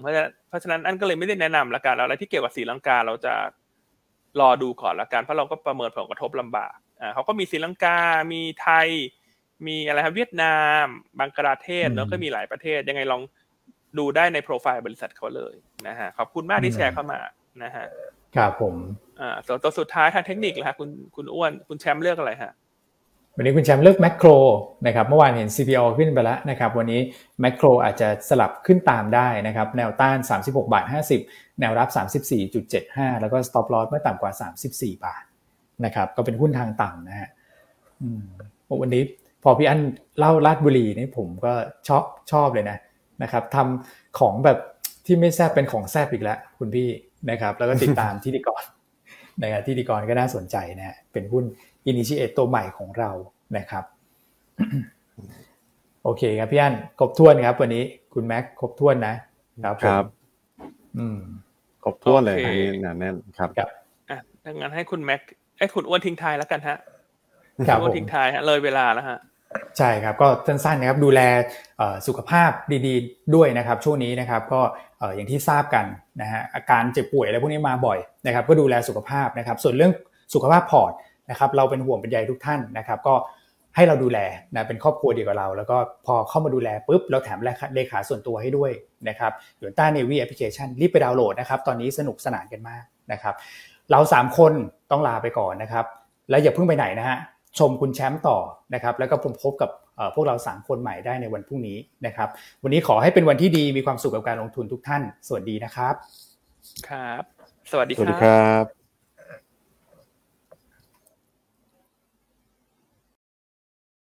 เพราะฉะนั้นเพราะฉะนั้นอันก็เลยไม่ได้แนะนำละกันอะไรที่เกี่ยวกับสีลังกาเราจะรอดูก่อนละกันเพราะเราก็ประเมินผลกระทบลำบากอ่าเขาก็มีสีลังกา มีไทย มีอะไรครับเวียดนาม บังกลาเทศแล้วก็มีหลายประเทศ ยังไงลองดูได้ในโปรไฟล์บริษัทเขาเลยนะฮะขอบคุณมากที่แชร์เข้ามานะฮะครับผมอ่าตัวสุดท้ายทางเทคนิคเลยฮะคุณคุณอ้วนคุณแชมป์เลือกอะไรฮะ วันนี้คุณแชมป์เลือกแมคโครนะครับเมื่อวานเห็น CPO ขึ้นไปแล้วนะครับวันนี้แมคโครอาจจะสลับขึ้นตามได้นะครับแนวต้าน 36 บาท 50 แนวรับ 34.75 แล้วก็ stop loss ไม่ต่ำกว่า 34 บาทนะครับก็เป็นหุ้นทางต่ำนะฮะวันนี้พอพี่อันเล่าลาดบุรีนี่ผมก็ชอบชอบเลยนะนะครับทำของแบบที่ไม่แซบเป็นของแซบอีกแล้วคุณพี่นะครับแล้วก็ติดตามที่ดีกรนะครับที่ดีกรก็น่าสนใจนะเป็นหุ้น อินิชิเอตตัวใหม่ของเรานะครับโอเคครับพี่อันครบถ้วนครับวันนี้คุณแม็กครบถ้วนนะครับครับอืมครบถ้วนเลยอันนี้หนาแน่นครับครับอะดังนั้นให้คุณแม็กให้คุณอ้วนทิ้งท้ายแล้วกันฮะครับอ้วนทิ้งท้ายฮะเลยเวลาแล้วฮะใช่ครับก็สั้นๆนะครับดูแลสุขภาพดีๆ ด้วยนะครับ ช่วงนี้นะครับก็อย่างที่ทราบกันนะฮะอาการเจ็บป่วยอะไรพวกนี้มาบ่อยนะครับ ก็ดูแลสุขภาพนะครับ ส่วนเรื่องสุขภาพพอร์ต นะครับเราเป็นห่วงเป็นใยทุกท่านนะครับ ก็ให้เราดูแลนะเป็นครอบครัวเดียวกับเรา แล้วก็พอเข้ามาดูแลปุ๊บเราแถมเลขาส่วนตัวให้ด้วยนะครับยูนต้าเนวีแอปพลิเคชันรีบไปดาวน์โหลดนะครับ ตอนนี้สนุกสนานกันมากนะครับ เรา 3 คนต้องลาไปก่อนนะครับ แล้วอย่าเพิ่งไปไหนนะฮะชมคุณแชมป์ต่อนะครับ แล้วก็พบกับพวกเรา 3 คนใหม่ได้ในวันพรุ่งนี้นะครับ วันนี้ขอให้เป็นวันที่ดีมีความสุขกับการลงทุนทุกท่าน สวัสดีนะครับ ครับ สวัสดีครับ